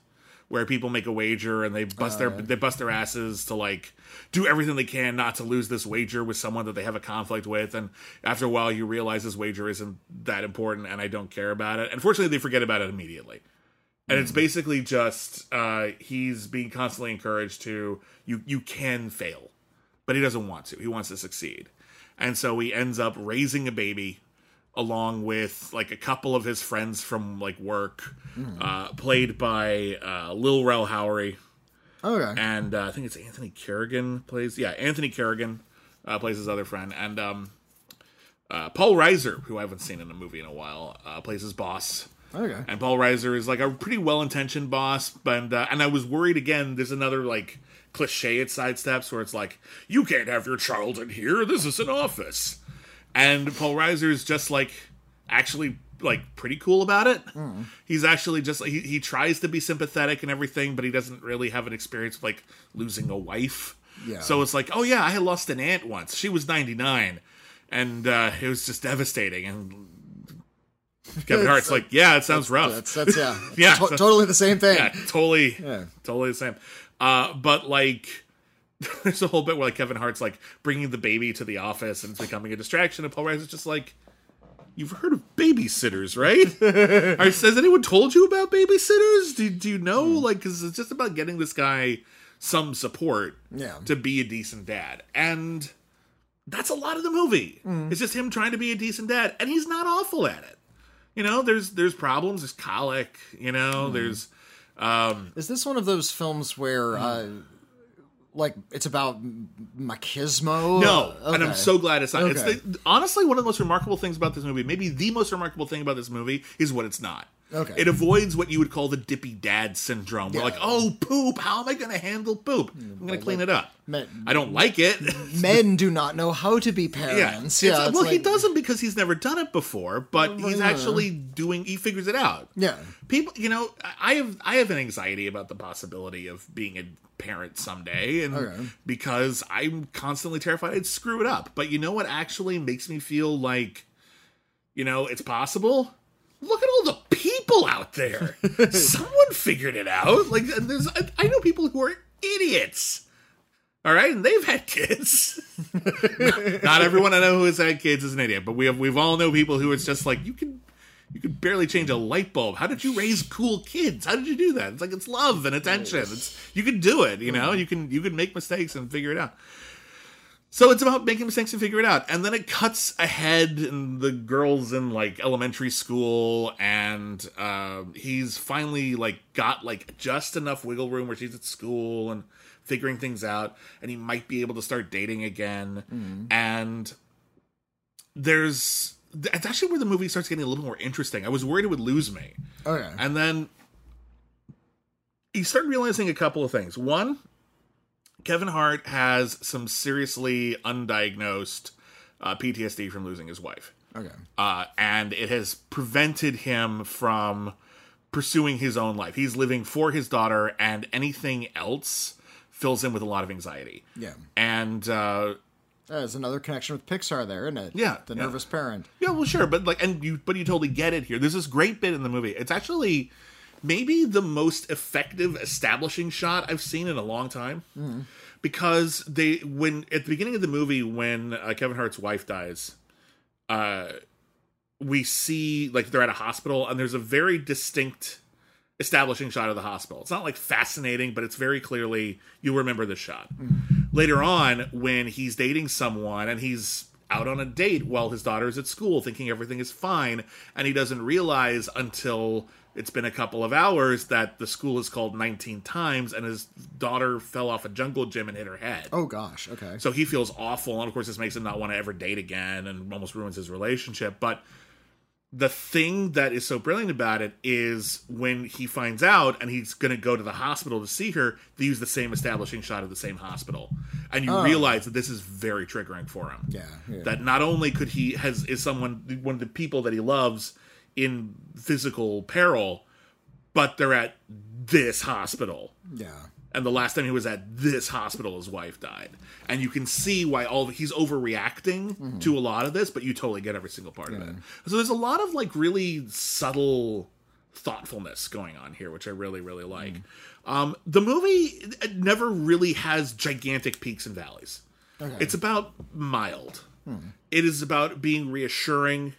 where people make a wager and they bust their they bust their asses to like do everything they can not to lose this wager with someone that they have a conflict with and after a while you realize this wager isn't that important and I don't care about it. Unfortunately they forget about it immediately. And it's basically just uh he's being constantly encouraged to you you can fail. But he doesn't want to. He wants to succeed. And so he ends up raising a baby along with like a couple of his friends from like work, uh, played by uh, Lil Rel Howery, Okay. and uh, I think it's Anthony Carrigan plays. Yeah, Anthony Carrigan uh, plays his other friend, and um, uh, Paul Reiser, who I haven't seen in a movie in a while, uh, plays his boss. Okay. And Paul Reiser is like a pretty well-intentioned boss, but uh, and I was worried again. There's another like cliche it sidesteps where it's like, "You can't have your child in here. This is an office." And Paul Reiser is just like actually like pretty cool about it. He's actually just he he tries to be sympathetic and everything, but he doesn't really have an experience of like losing a wife. Yeah. So it's like, oh yeah, I lost an aunt once. She was 99, and uh, it was just devastating. And Kevin Hart's like, yeah, it sounds rough. That's that's yeah. Yeah. To- totally the same thing. yeah, totally, Yeah. totally the same. Uh, but like, there's a whole bit where like Kevin Hart's like bringing the baby to the office and it's becoming a distraction, and Paul Reiser's just like, "You've heard of babysitters, right? Or, has anyone told you about babysitters? Do, do you know? Hmm. Like, because it's just about getting this guy some support Yeah. to be a decent dad, and that's a lot of the movie. Hmm. It's just him trying to be a decent dad, and he's not awful at it. You know, there's there's problems. There's colic. You Hmm. know, there's um Is this one of those films where, uh, like, it's about machismo? No, and I'm so glad it's not. Okay. It's the, honestly one of the most remarkable things about this movie. Maybe the most remarkable thing about this movie is what it's not. Okay. It avoids what you would call the dippy dad syndrome. We're Yeah. like, oh, poop. How am I going to handle poop? Mm, I'm going to clean it up. Men- I don't like it. Men do not know how to be yeah. parents. Yeah. it's well, he doesn't because he's never done it before, but oh, he's yeah. actually doing. He figures it out. Yeah. people you know i have i have an anxiety about the possibility of being a parent someday and Okay. because i'm constantly terrified i'd screw it up. But you know what actually makes me feel like you know it's possible? Look at all the people out there. Someone figured it out. Like and there's I, I know people who are idiots. All right, and they've had kids. Not everyone I know who has had kids is an idiot, but we have we've all know people who it's just like you can you could barely change a light bulb. How did you raise cool kids? How did you do that? It's like it's love and attention. It's you can do it, you know? You can you can make mistakes and figure it out. So it's about making mistakes and figure it out. And then it cuts ahead and the girl's in like elementary school and uh, he's finally like got like just enough wiggle room where she's at school and figuring things out and he might be able to start dating again. And there's it's actually where the movie starts getting a little more interesting. I was worried it would lose me. Okay. And then you start realizing a couple of things. One, Kevin Hart has some seriously undiagnosed uh, PTSD from losing his wife. Okay. Uh, and it has prevented him from pursuing his own life. He's living for his daughter, and anything else fills him with a lot of anxiety. Yeah. And uh, There's another connection with Pixar there, isn't it? Yeah, The yeah. nervous parent. Yeah, well, sure, but like, and you, but you totally get it here. There's this great bit in the movie. It's actually maybe the most effective establishing shot I've seen in a long time, because they when at the beginning of the movie when uh, Kevin Hart's wife dies, uh, we see like they're at a hospital and there's a very distinct establishing shot of the hospital. It's not like fascinating, but it's very clearly you remember the shot. Later on, when he's dating someone and he's out on a date while his daughter is at school thinking everything is fine, and he doesn't realize until it's been a couple of hours that the school is called 19 times and his daughter fell off a jungle gym and hit her head. Oh gosh. Okay. So he feels awful, and of course, this makes him not want to ever date again, and almost ruins his relationship. But the thing that is so brilliant about it is when he finds out and he's going to go to the hospital to see her, they use the same establishing shot of the same hospital, and you oh. realize that this is very triggering for him. Yeah, yeah. That not only could he has is someone one of the people that he loves in physical peril, but they're at this hospital yeah. And the last time he was at this hospital his wife died. And you can see why all he's overreacting mm-hmm. to a lot of this but you totally get every single part of it. So there's a lot of like really subtle thoughtfulness going on here which i really really like. Mm. Um, the movie never really has gigantic peaks and valleys. It's about mild. Hmm. It is about being reassuring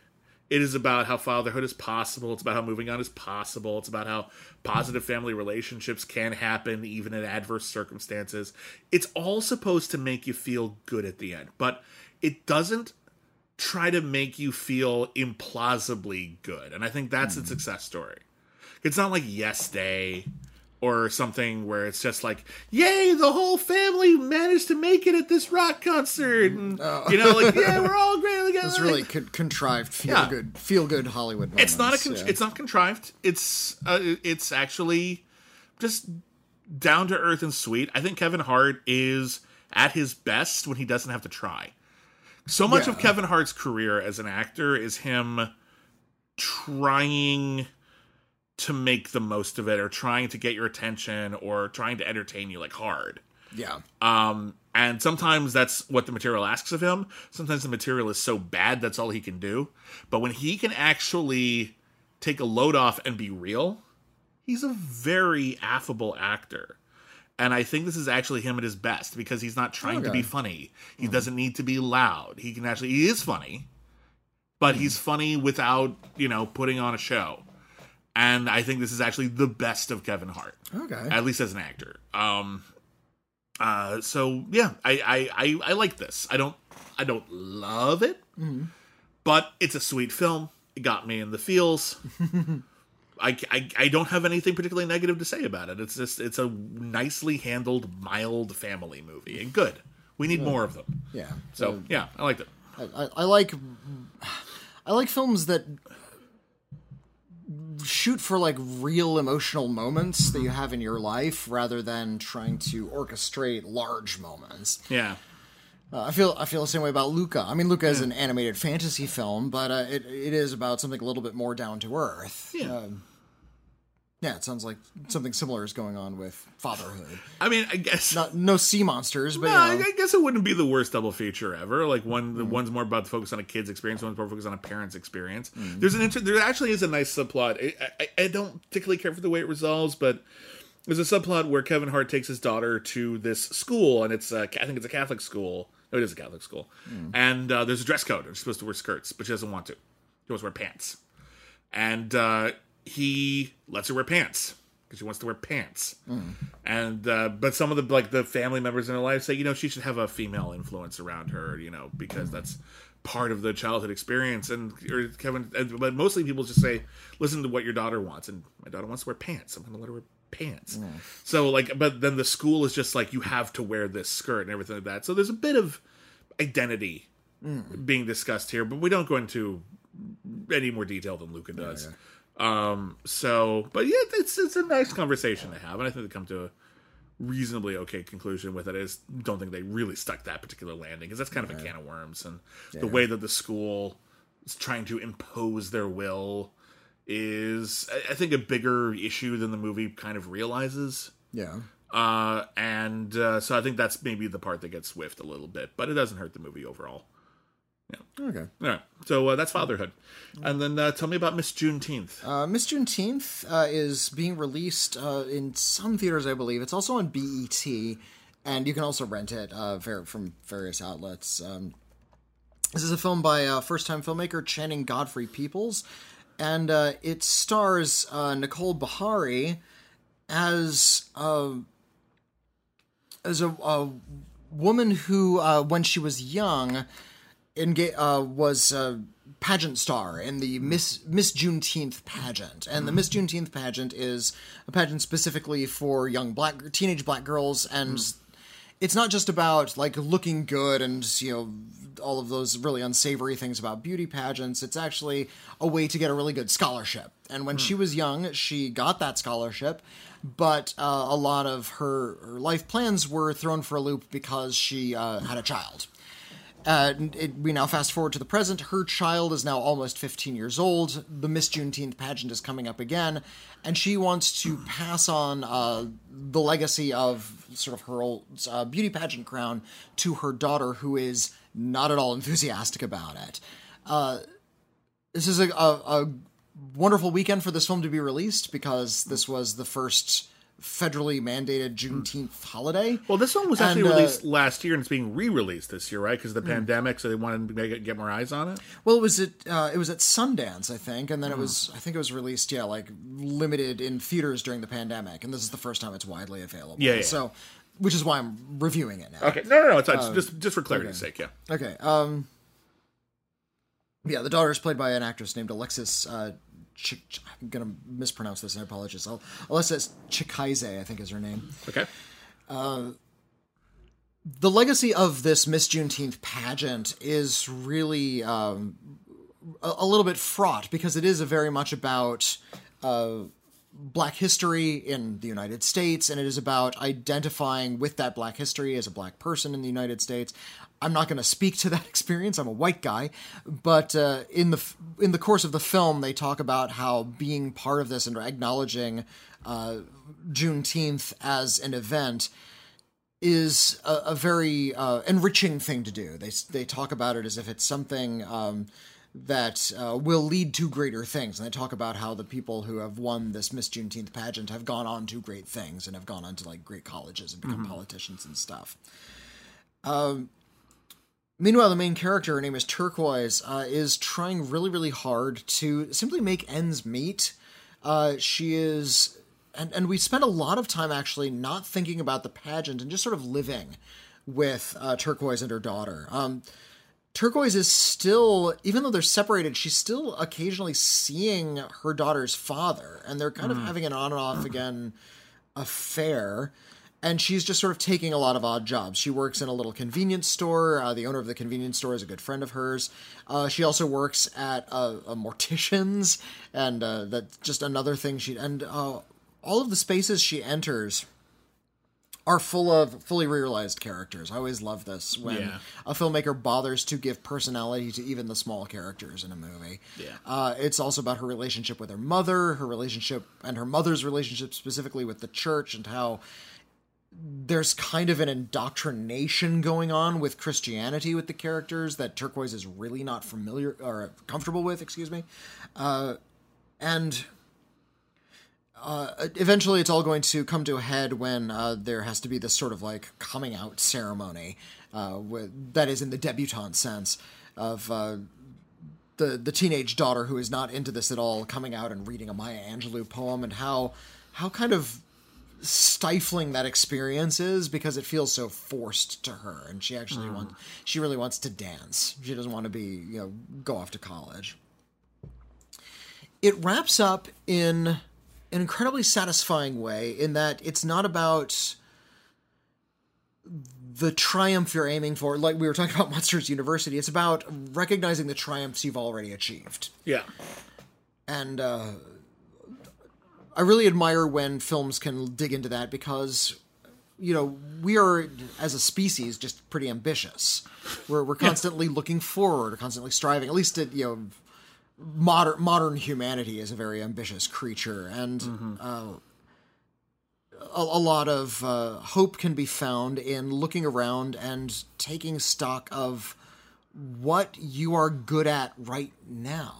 it is about how fatherhood is possible. It's about how moving on is possible. It's about how positive family relationships can happen even in adverse circumstances. It's all supposed to make you feel good at the end, but it doesn't try to make you feel implausibly good. And I think that's its hmm. success story. It's not like Yes Day or something where it's just like, yay, the whole family managed to make it at this rock concert. And, you know, like, yeah, we're all great together. It's really con- contrived, feel Yeah. good, feel good Hollywood. Moments. it's not a con- yeah. it's not contrived it's uh, it's actually just down to earth and sweet i think kevin hart is at his best when he doesn't have to try so much of kevin hart's career as an actor is him trying to make the most of it or trying to get your attention or trying to entertain you like hard yeah. um, and sometimes that's what the material asks of him. Sometimes the material is so bad that's all he can do. But when he can actually take a load off and be real, he's a very affable actor. And I think this is actually him at his best because he's not trying to be funny. He doesn't need to be loud. He can actually he is funny, but he's funny without, you know, putting on a show. And I think this is actually the best of Kevin Hart Okay. at least as an actor. Um, uh, so yeah, I, I I I like this. I don't I don't love it, but it's a sweet film. It got me in the feels. I, I, I don't have anything particularly negative to say about it. It's just it's a nicely handled, mild family movie, and good. We need more of them. yeah. So yeah, I liked it. I, I, I like I like films that shoot for like real emotional moments that you have in your life rather than trying to orchestrate large moments. Yeah, Uh, I feel I feel the same way about Luca. I mean, Luca is an animated fantasy film, but uh, it it is about something a little bit more down to earth. Yeah. Um, yeah, it sounds like something similar is going on with fatherhood. I mean, I guess Not no sea monsters, but No, you I, know, I guess it wouldn't be the worst double feature ever. Like one, Mm. the one's more about the focus on a kid's experience, one's more focused on a parent's experience. Mm. There's an inter- there actually is a nice subplot. I, I, I don't particularly care for the way it resolves, but there's a subplot where Kevin Hart takes his daughter to this school, and it's a, I think it's a Catholic school. No, it is a Catholic school, Mm. and uh, there's a dress code. And she's supposed to wear skirts, but she doesn't want to. She wants to wear pants, and uh, he lets her wear pants because she wants to wear pants. And uh, but some of the like the family members in her life say, you know, she should have a female influence around her, you know, because that's part of the childhood experience. And or Kevin, and, but mostly people just say, listen to what your daughter wants, and my daughter wants to wear pants. I'm going to let her wear pants. So like, but then the school is just like, you have to wear this skirt and everything like that. So there's a bit of identity being discussed here, but we don't go into any more detail than Luca does. Um, so, but yeah, it's it's a nice conversation to have, and I think they come to a reasonably okay conclusion with it. I just don't think they really stuck that particular landing because that's kind of a can of worms, and the way that the school is trying to impose their will is, I, I think, a bigger issue than the movie kind of realizes. Yeah. Uh, and uh, so I think that's maybe the part that gets whiffed a little bit, but it doesn't hurt the movie overall. Okay. All right, so uh, that's fatherhood, and then uh, tell me about Miss Juneteenth. Uh, Miss Juneteenth uh, is being released uh, in some theaters, I believe. It's also on BET, and you can also rent it uh, ver- from various outlets. Um, this is a film by uh, first-time filmmaker Channing Godfrey Peoples, and uh, it stars uh, Nicole Beharie as as a, a woman who, uh, when she was young, enga- uh, was a pageant star in the Miss Miss Juneteenth pageant, and the Miss Juneteenth pageant is a pageant specifically for young black teenage black girls, and it's not just about like looking good and you know all of those really unsavory things about beauty pageants. It's actually a way to get a really good scholarship. And when she was young, she got that scholarship, but uh, a lot of her, her life plans were thrown for a loop because she uh, had a child. Uh, it, we now fast forward to the present. Her child is now almost 15 years old. The Miss Juneteenth pageant is coming up again, and she wants to pass on uh, the legacy of sort of her old uh, beauty pageant crown to her daughter, who is not at all enthusiastic about it. Uh, this is a, a, a wonderful weekend for this film to be released because this was the first federally mandated Juneteenth holiday. Well, this one was actually And, uh, released last year, and it's being re-released this year, right? Because of the pandemic, so they wanted to make it, get more eyes on it. Well, it was at uh, it was at Sundance, I think, and then it was I think it was released, yeah, like limited in theaters during the pandemic, and this is the first time it's widely available. Yeah, yeah. So, which is why I'm reviewing it now. Okay, no, no, no, it's, it's just just for clarity's sake, yeah. Okay. Um. Yeah, the daughter is played by an actress named Alexis. Uh, Ch- Ch- I'm gonna mispronounce this. I apologize. Alexis Chikaeze, I think is her name. Okay, the legacy of this Miss Juneteenth pageant is really um, a, a little bit fraught because it is a very much about uh, black history in the United States, and it is about identifying with that black history as a black person in the United States. I'm not going to speak to that experience. I'm a white guy, but uh, in the in the course of the film, they talk about how being part of this and acknowledging uh, Juneteenth as an event is a, a very uh, enriching thing to do. They they talk about it as if it's something um, that uh, will lead to greater things, and they talk about how the people who have won this Miss Juneteenth pageant have gone on to great things and have gone on to like great colleges and become politicians and stuff. Um, meanwhile, the main character, her name is Turquoise, uh, is trying really really hard to simply make ends meet. Uh, she is and and we spent a lot of time actually not thinking about the pageant and just sort of living with uh, Turquoise and her daughter. Um, Turquoise is still, even though they're separated, she's still occasionally seeing her daughter's father, and they're kind of having an on and off again affair. And she's just sort of taking a lot of odd jobs. She works in a little convenience store. Uh, the owner of the convenience store is a good friend of hers. Uh, she also works at a, a mortician's, and uh, that's just another thing she. And uh, all of the spaces she enters are full of fully realized characters. I always love this when Yeah. a filmmaker bothers to give personality to even the small characters in a movie. Yeah. Uh, it's also about her relationship with her mother, her relationship, and her mother's relationship specifically with the church, and how there's kind of an indoctrination going on with Christianity with the characters that Turquoise is really not familiar or comfortable with, excuse me. Uh, and uh, eventually it's all going to come to a head when uh, there has to be this sort of like coming out ceremony uh, with, that is in the debutante sense of uh, the the teenage daughter who is not into this at all coming out and reading a Maya Angelou poem and how how kind of stifling that experience is because it feels so forced to her and she actually wants she really wants to dance. She doesn't want to be you know go off to college. It wraps up in an incredibly satisfying way in that it's not about the triumph you're aiming for. Like we were talking about Monsters University, it's about recognizing the triumphs you've already achieved. Yeah. And uh, I really admire when films can dig into that because, you know, we are as a species just pretty ambitious. We're we're constantly looking forward, constantly striving. At least at you know, modern modern humanity is a very ambitious creature, and uh, a, a lot of uh, hope can be found in looking around and taking stock of what you are good at right now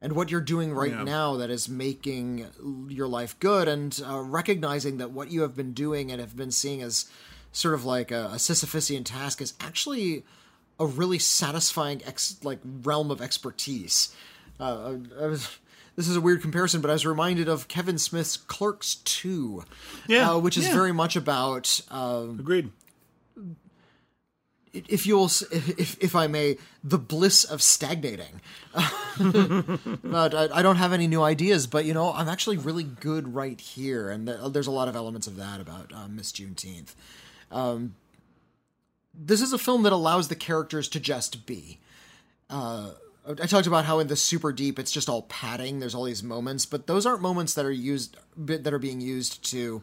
and what you're doing right Yeah. now that is making your life good and uh, recognizing that what you have been doing and have been seeing as sort of like a, a Sisyphusian task is actually a really satisfying ex- like realm of expertise. Uh, I was, this is a weird comparison, but I was reminded of Kevin Smith's Clerks 2, Yeah, uh, which is yeah. very much about um, Agreed. if you'll if if I may the bliss of stagnating. but I, I don't have any new ideas, but you know I'm actually really good right here, and th- there's a lot of elements of that about uh, Miss Juneteenth. Um, this is a film that allows the characters to just be. Uh, I talked about how in the super deep it's just all padding. There's all these moments, but those aren't moments that are used that are being used to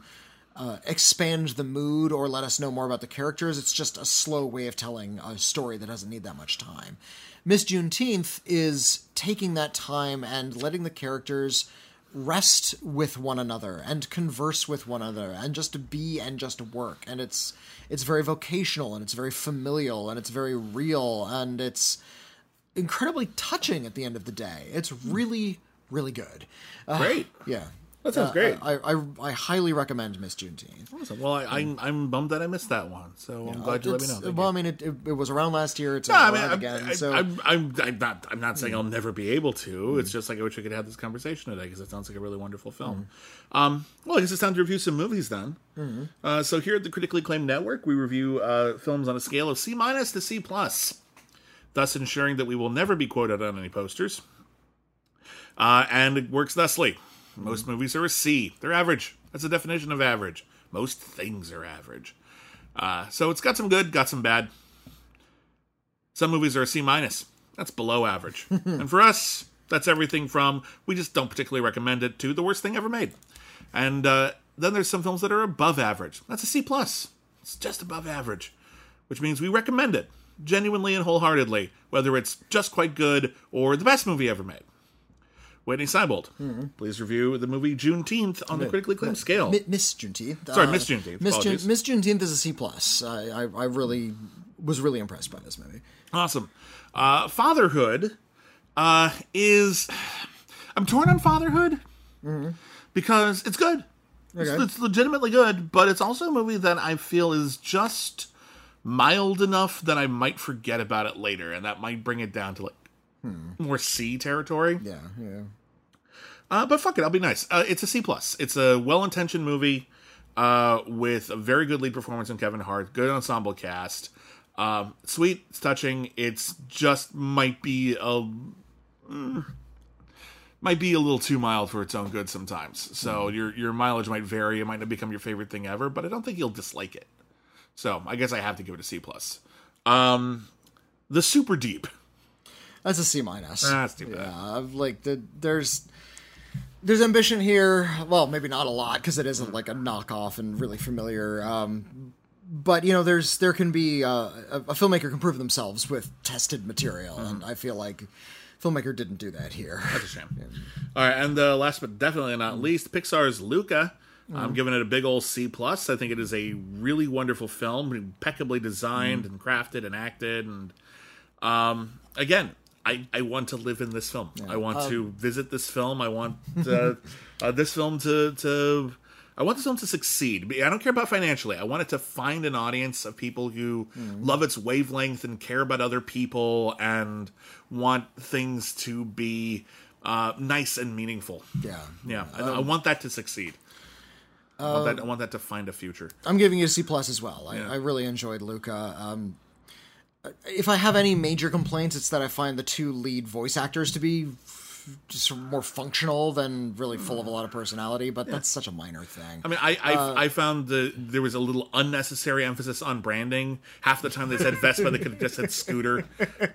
uh, expand the mood or let us know more about the characters. It's just a slow way of telling a story that doesn't need that much time. Miss Juneteenth is taking that time and letting the characters rest with one another and converse with one another and just be and just work and it's it's very vocational and it's very familial and it's very real and it's incredibly touching at the end of the day. It's really really good. Uh, Great. yeah That sounds Uh, great. I, I I highly recommend Miss Juneteenth. Awesome. Well, I, I'm, I'm bummed that I missed that one, so I'm glad you let me know. Thank well, you. I mean, it, it, it was around last year. It's No, I around mean, I'm, again. I, so I'm, I'm, I'm not. I'm not saying I'll never be able to. It's just like I wish we could have this conversation today because it sounds like a really wonderful film. Um, well, I guess it's time to review some movies then. Uh, so here at the Critically Acclaimed Network, we review uh, films on a scale of C minus to C plus, thus ensuring that we will never be quoted on any posters. Uh, and it works thusly: most movies are a C. They're average. That's the definition of average. Most things are average. Uh, so it's got some good, got some bad. Some movies are a C minus. That's below average. and for us, that's everything from we just don't particularly recommend it to the worst thing ever made. And uh, then there's some films that are above average. That's a C plus. It's just above average, which means we recommend it genuinely and wholeheartedly, whether it's just quite good or the best movie ever made. Whitney Seibold, please review the movie Juneteenth on the critically acclaimed scale. Mi- Miss Juneteenth. Sorry, uh, Miss Juneteenth, Miss, Jun- Miss Juneteenth is a C plus. I, I I really was really impressed by this movie. Awesome. Uh, fatherhood uh, is. I'm torn on fatherhood because it's good. It's, Okay. it's legitimately good, but it's also a movie that I feel is just mild enough that I might forget about it later, and that might bring it down to like more C territory. Yeah, yeah. Uh, but fuck it, I'll be nice. Uh, it's a C plus. It's a well-intentioned movie uh, with a very good lead performance in Kevin Hart, good ensemble cast, um, sweet, it's touching. It's just might be a mm, might be a little too mild for its own good sometimes. So your your mileage might vary. It might not become your favorite thing ever, but I don't think you'll dislike it. So I guess I have to give it a C plus. Um, the super deep. That's a C minus. That's too bad. Yeah, I've, like the there's there's ambition here. Well, maybe not a lot because it isn't like a knockoff and really familiar. Um, but you know, there's there can be uh, a, a filmmaker can prove themselves with tested material, and I feel like filmmaker didn't do that here. That's a shame. All right, and uh, last but definitely not least, Pixar's Luca. I'm giving it a big old C plus. I think it is a really wonderful film, impeccably designed and crafted and acted. And um, again, I, I want to live in this film. I want to visit this film. I want uh, uh, this film to to. I want this film to succeed. I don't care about financially. I want it to find an audience of people who love its wavelength and care about other people and want things to be uh, nice and meaningful. Yeah, Yeah, I, I want that to succeed. I, want that, I want that to find a future. I'm giving it a C plus as well. I, Yeah. I really enjoyed Luca. Um, if I have any major complaints, it's that I find the two lead voice actors to be just more functional than really full of a lot of personality. But that's such a minor thing. I mean, I I, Uh, I found the there was a little unnecessary emphasis on branding. Half the time they said Vespa, they could have just said scooter.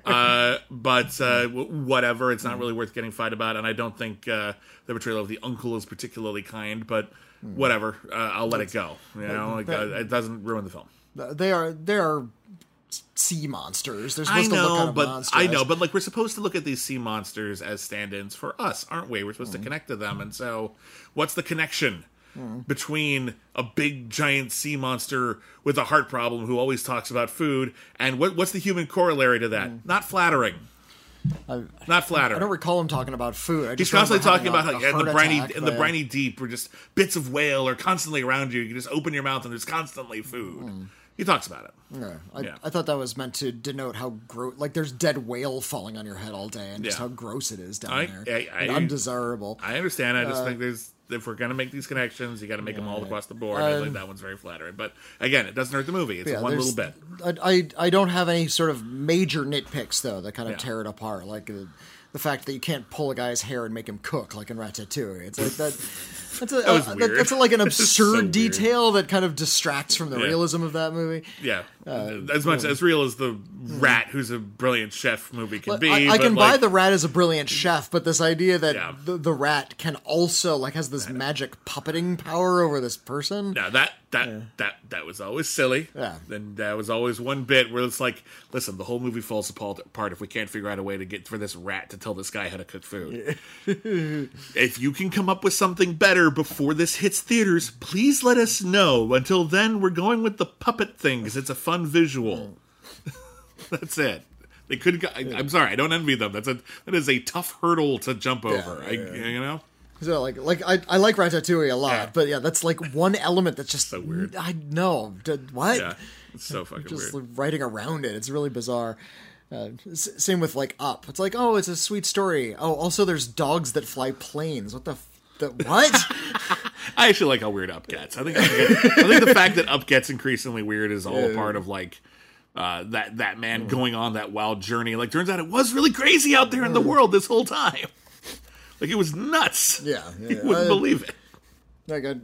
Uh, but uh, whatever, it's not really worth getting fight about. And I don't think uh, the portrayal of the uncle is particularly kind. But whatever, uh, I'll let it go. You know, like, uh, it doesn't ruin the film. they are they are sea monsters. They're I supposed to look know, kind of but monstrous. I know, but like we're supposed to look at these sea monsters as stand-ins for us, aren't we? We're supposed to hmm. connect to them, and so what's the connection hmm. between a big giant sea monster with a heart problem who always talks about food and what, what's the human corollary to that? Hmm. Not flattering. Not flattering. I don't recall him talking about food. I He's constantly talking about how a- yeah, a in the briny in the briny deep, where just bits of whale are constantly around you. You can just open your mouth and there's constantly food. He talks about it. Yeah, I, Yeah. I thought that was meant to denote how gross. Like, there's dead whale falling on your head all day, and just Yeah. how gross it is down I- there, I- I- and undesirable. I understand. I Uh, just think there's if we're gonna make these connections, you got to make them all across the board. I think that one's very flattering. But again, it doesn't hurt the movie. It's Um, Yeah, one little bit. I, I I don't have any sort of major nitpicks though that kind of Yeah. tear it apart, like uh, the fact that you can't pull a guy's hair and make him cook like in Ratatouille. It's like that. That's a, was uh, weird. that's a, like an It's so absurd weird. detail that kind of distracts from the Yeah. realism of that movie. Yeah, Um, as much as real as the hmm. rat, who's a brilliant chef movie can be. I, I can like, buy the rat as a brilliant chef, but this idea that Yeah. the, the rat can also like has this magic puppeting power over this person. No, that that that that was always silly. Yeah. and that was always one bit where it's like, listen, the whole movie falls apart apart if we can't figure out a way to get for this rat to tell this guy how to cook food. if you can come up with something better before this hits theaters, please let us know. Until then, we're going with the puppet thing because it's a fun visual. That's it. They could. Go, I, I'm sorry, I don't envy them. That's a that is a tough hurdle to jump over. I, you know. So like like I, I like Ratatouille a lot, Yeah. but yeah, that's like one element that's just So weird. I know what Yeah, it's so fucking just weird. writing around it. It's really bizarre. Uh, s- same with like Up. It's like oh, it's a sweet story. Oh, also there's dogs that fly planes. What the. F- the, what? I actually like how weird Up gets. I think I think the fact that Up gets increasingly weird is all a part of like uh, that that man going on that wild journey. Like turns out it was really crazy out there in the world this whole time. Like it was nuts. Yeah, yeah, you wouldn't I- believe it. like I,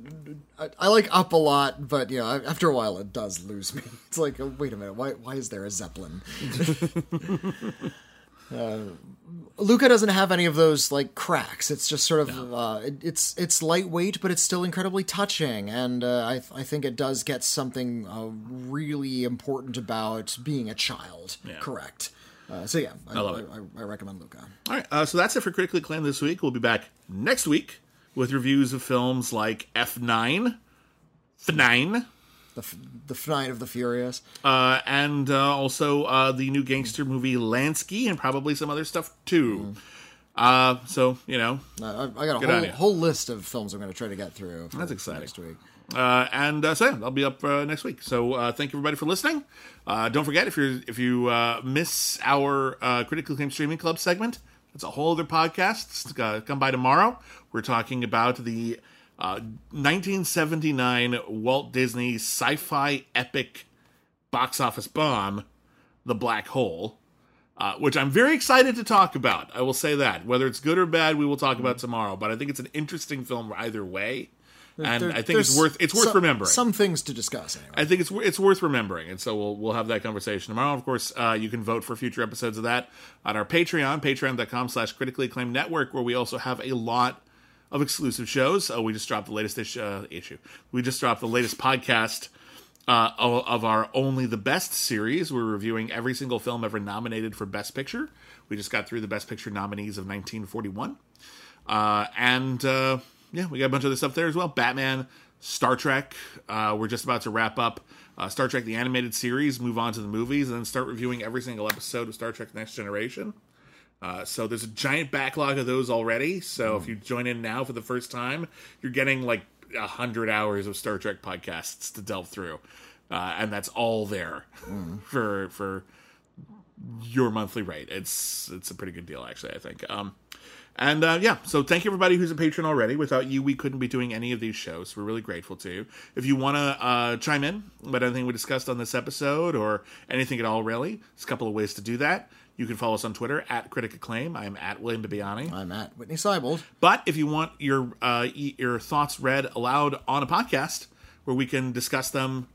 I, I like Up a lot, but you know, after a while it does lose me. It's like, oh, wait a minute, why why is there a zeppelin? uh, Luca doesn't have any of those like cracks. It's just sort of uh, it, it's it's lightweight, but it's still incredibly touching, and uh, I I think it does get something uh, really important about being a child. Yeah. Correct. Uh, so yeah, I, love it. I, I, I recommend Luca. All right, uh, so that's it for critically acclaimed this week. We'll be back next week with reviews of films like F9, F9, The f- the the Night of the Furious. uh, and uh, also uh, the new gangster movie Lansky, and probably some other stuff too. Uh, so you know, I, I got a whole, whole list of films I'm going to try to get through. That's exciting. Next week. uh, and uh, so yeah, I'll be up uh, next week. So uh, thank you everybody for listening. Uh, don't forget if you if you uh, miss our uh, critically acclaimed streaming club segment, it's a whole other podcast. Uh, come by tomorrow. We're talking about the uh, 1979 Walt Disney sci-fi epic box office bomb, The Black Hole. Uh, which I'm very excited to talk about. I will say that. Whether it's good or bad, we will talk about tomorrow. But I think it's an interesting film either way, and There- I think it's worth it's worth some, remembering. Some things to discuss anyway. I think it's it's worth remembering, and so we'll we'll have that conversation tomorrow. Of course, uh, you can vote for future episodes of that on our Patreon, patreon.com slash critically acclaimed network, where we also have a lot of exclusive shows. Uh, we just dropped the latest ish, uh, issue. We just dropped the latest podcast uh, of our Only the Best series. We're reviewing every single film ever nominated for Best Picture. We just got through the Best Picture nominees of 1941. Uh, and uh, yeah, we got a bunch of other stuff there as well. Batman, Star Trek. Uh, we're just about to wrap up Star Trek the animated series, move on to the movies, and then start reviewing every single episode of Star Trek Next Generation. Uh, so there's a giant backlog of those already. So if you join in now for the first time, you're getting like a hundred hours of Star Trek podcasts to delve through, uh, and that's all there for for your monthly rate. It's it's a pretty good deal, actually. I think. Um, and uh, yeah, so thank you everybody who's a patron already. Without you, we couldn't be doing any of these shows. We're really grateful to you. If you want to uh, chime in about anything we discussed on this episode or anything at all, really, there's a couple of ways to do that. You can follow us on Twitter at Critic Acclaim. I'm at William Bibiani. I'm at Whitney Seibold. But if you want your uh, your thoughts read aloud on a podcast where we can discuss them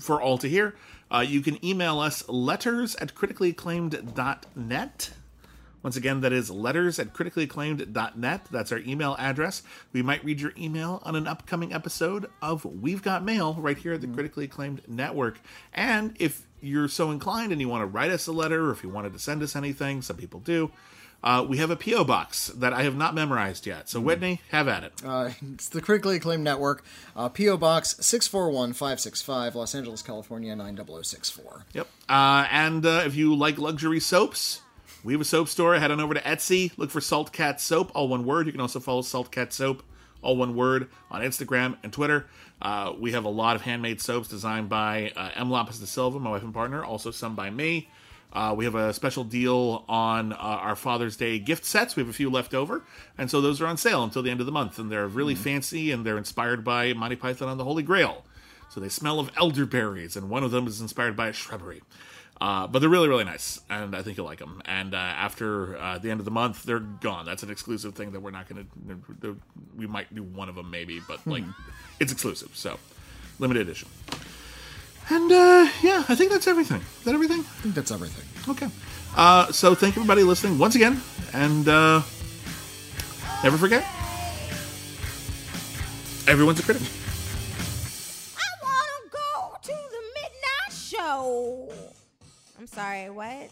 for all to hear, uh, you can email us letters at criticallyacclaimed.net. Once again, that is letters at criticallyacclaimed.net. That's our email address. We might read your email on an upcoming episode of We've Got Mail right here at the Critically Acclaimed Network. And if you're so inclined and you want to write us a letter, or if you wanted to send us anything, some people do, uh, we have a P.O. box that I have not memorized yet. So, Whitney, have at it. Uh, it's the Critically Acclaimed Network, uh, P.O. Box 641565, Los Angeles, California 90064. Yep. Uh, and uh, if you like luxury soaps, we have a soap store. Head on over to Etsy. Look for Salt Cat Soap, all one word. You can also follow Salt Cat Soap, all one word, on Instagram and Twitter. Uh, we have a lot of handmade soaps designed by uh, M. Lopez de Silva, my wife and partner, also some by me. Uh, we have a special deal on uh, our Father's Day gift sets. We have a few left over, and so those are on sale until the end of the month. And they're really fancy, and they're inspired by Monty Python and the Holy Grail. So they smell of elderberries, and one of them is inspired by a shrubbery. Uh, but they're really, really nice, and I think you'll like them. And uh, after uh, the end of the month, they're gone. That's an exclusive thing that we're not going to. We might do one of them, maybe, but like it's exclusive, so limited edition. And uh, yeah, I think that's everything. Is that everything? I think that's everything. Okay. Uh, so thank everybody listening once again, and uh, never forget, everyone's a critic. I want to go to the midnight show. I'm sorry, what?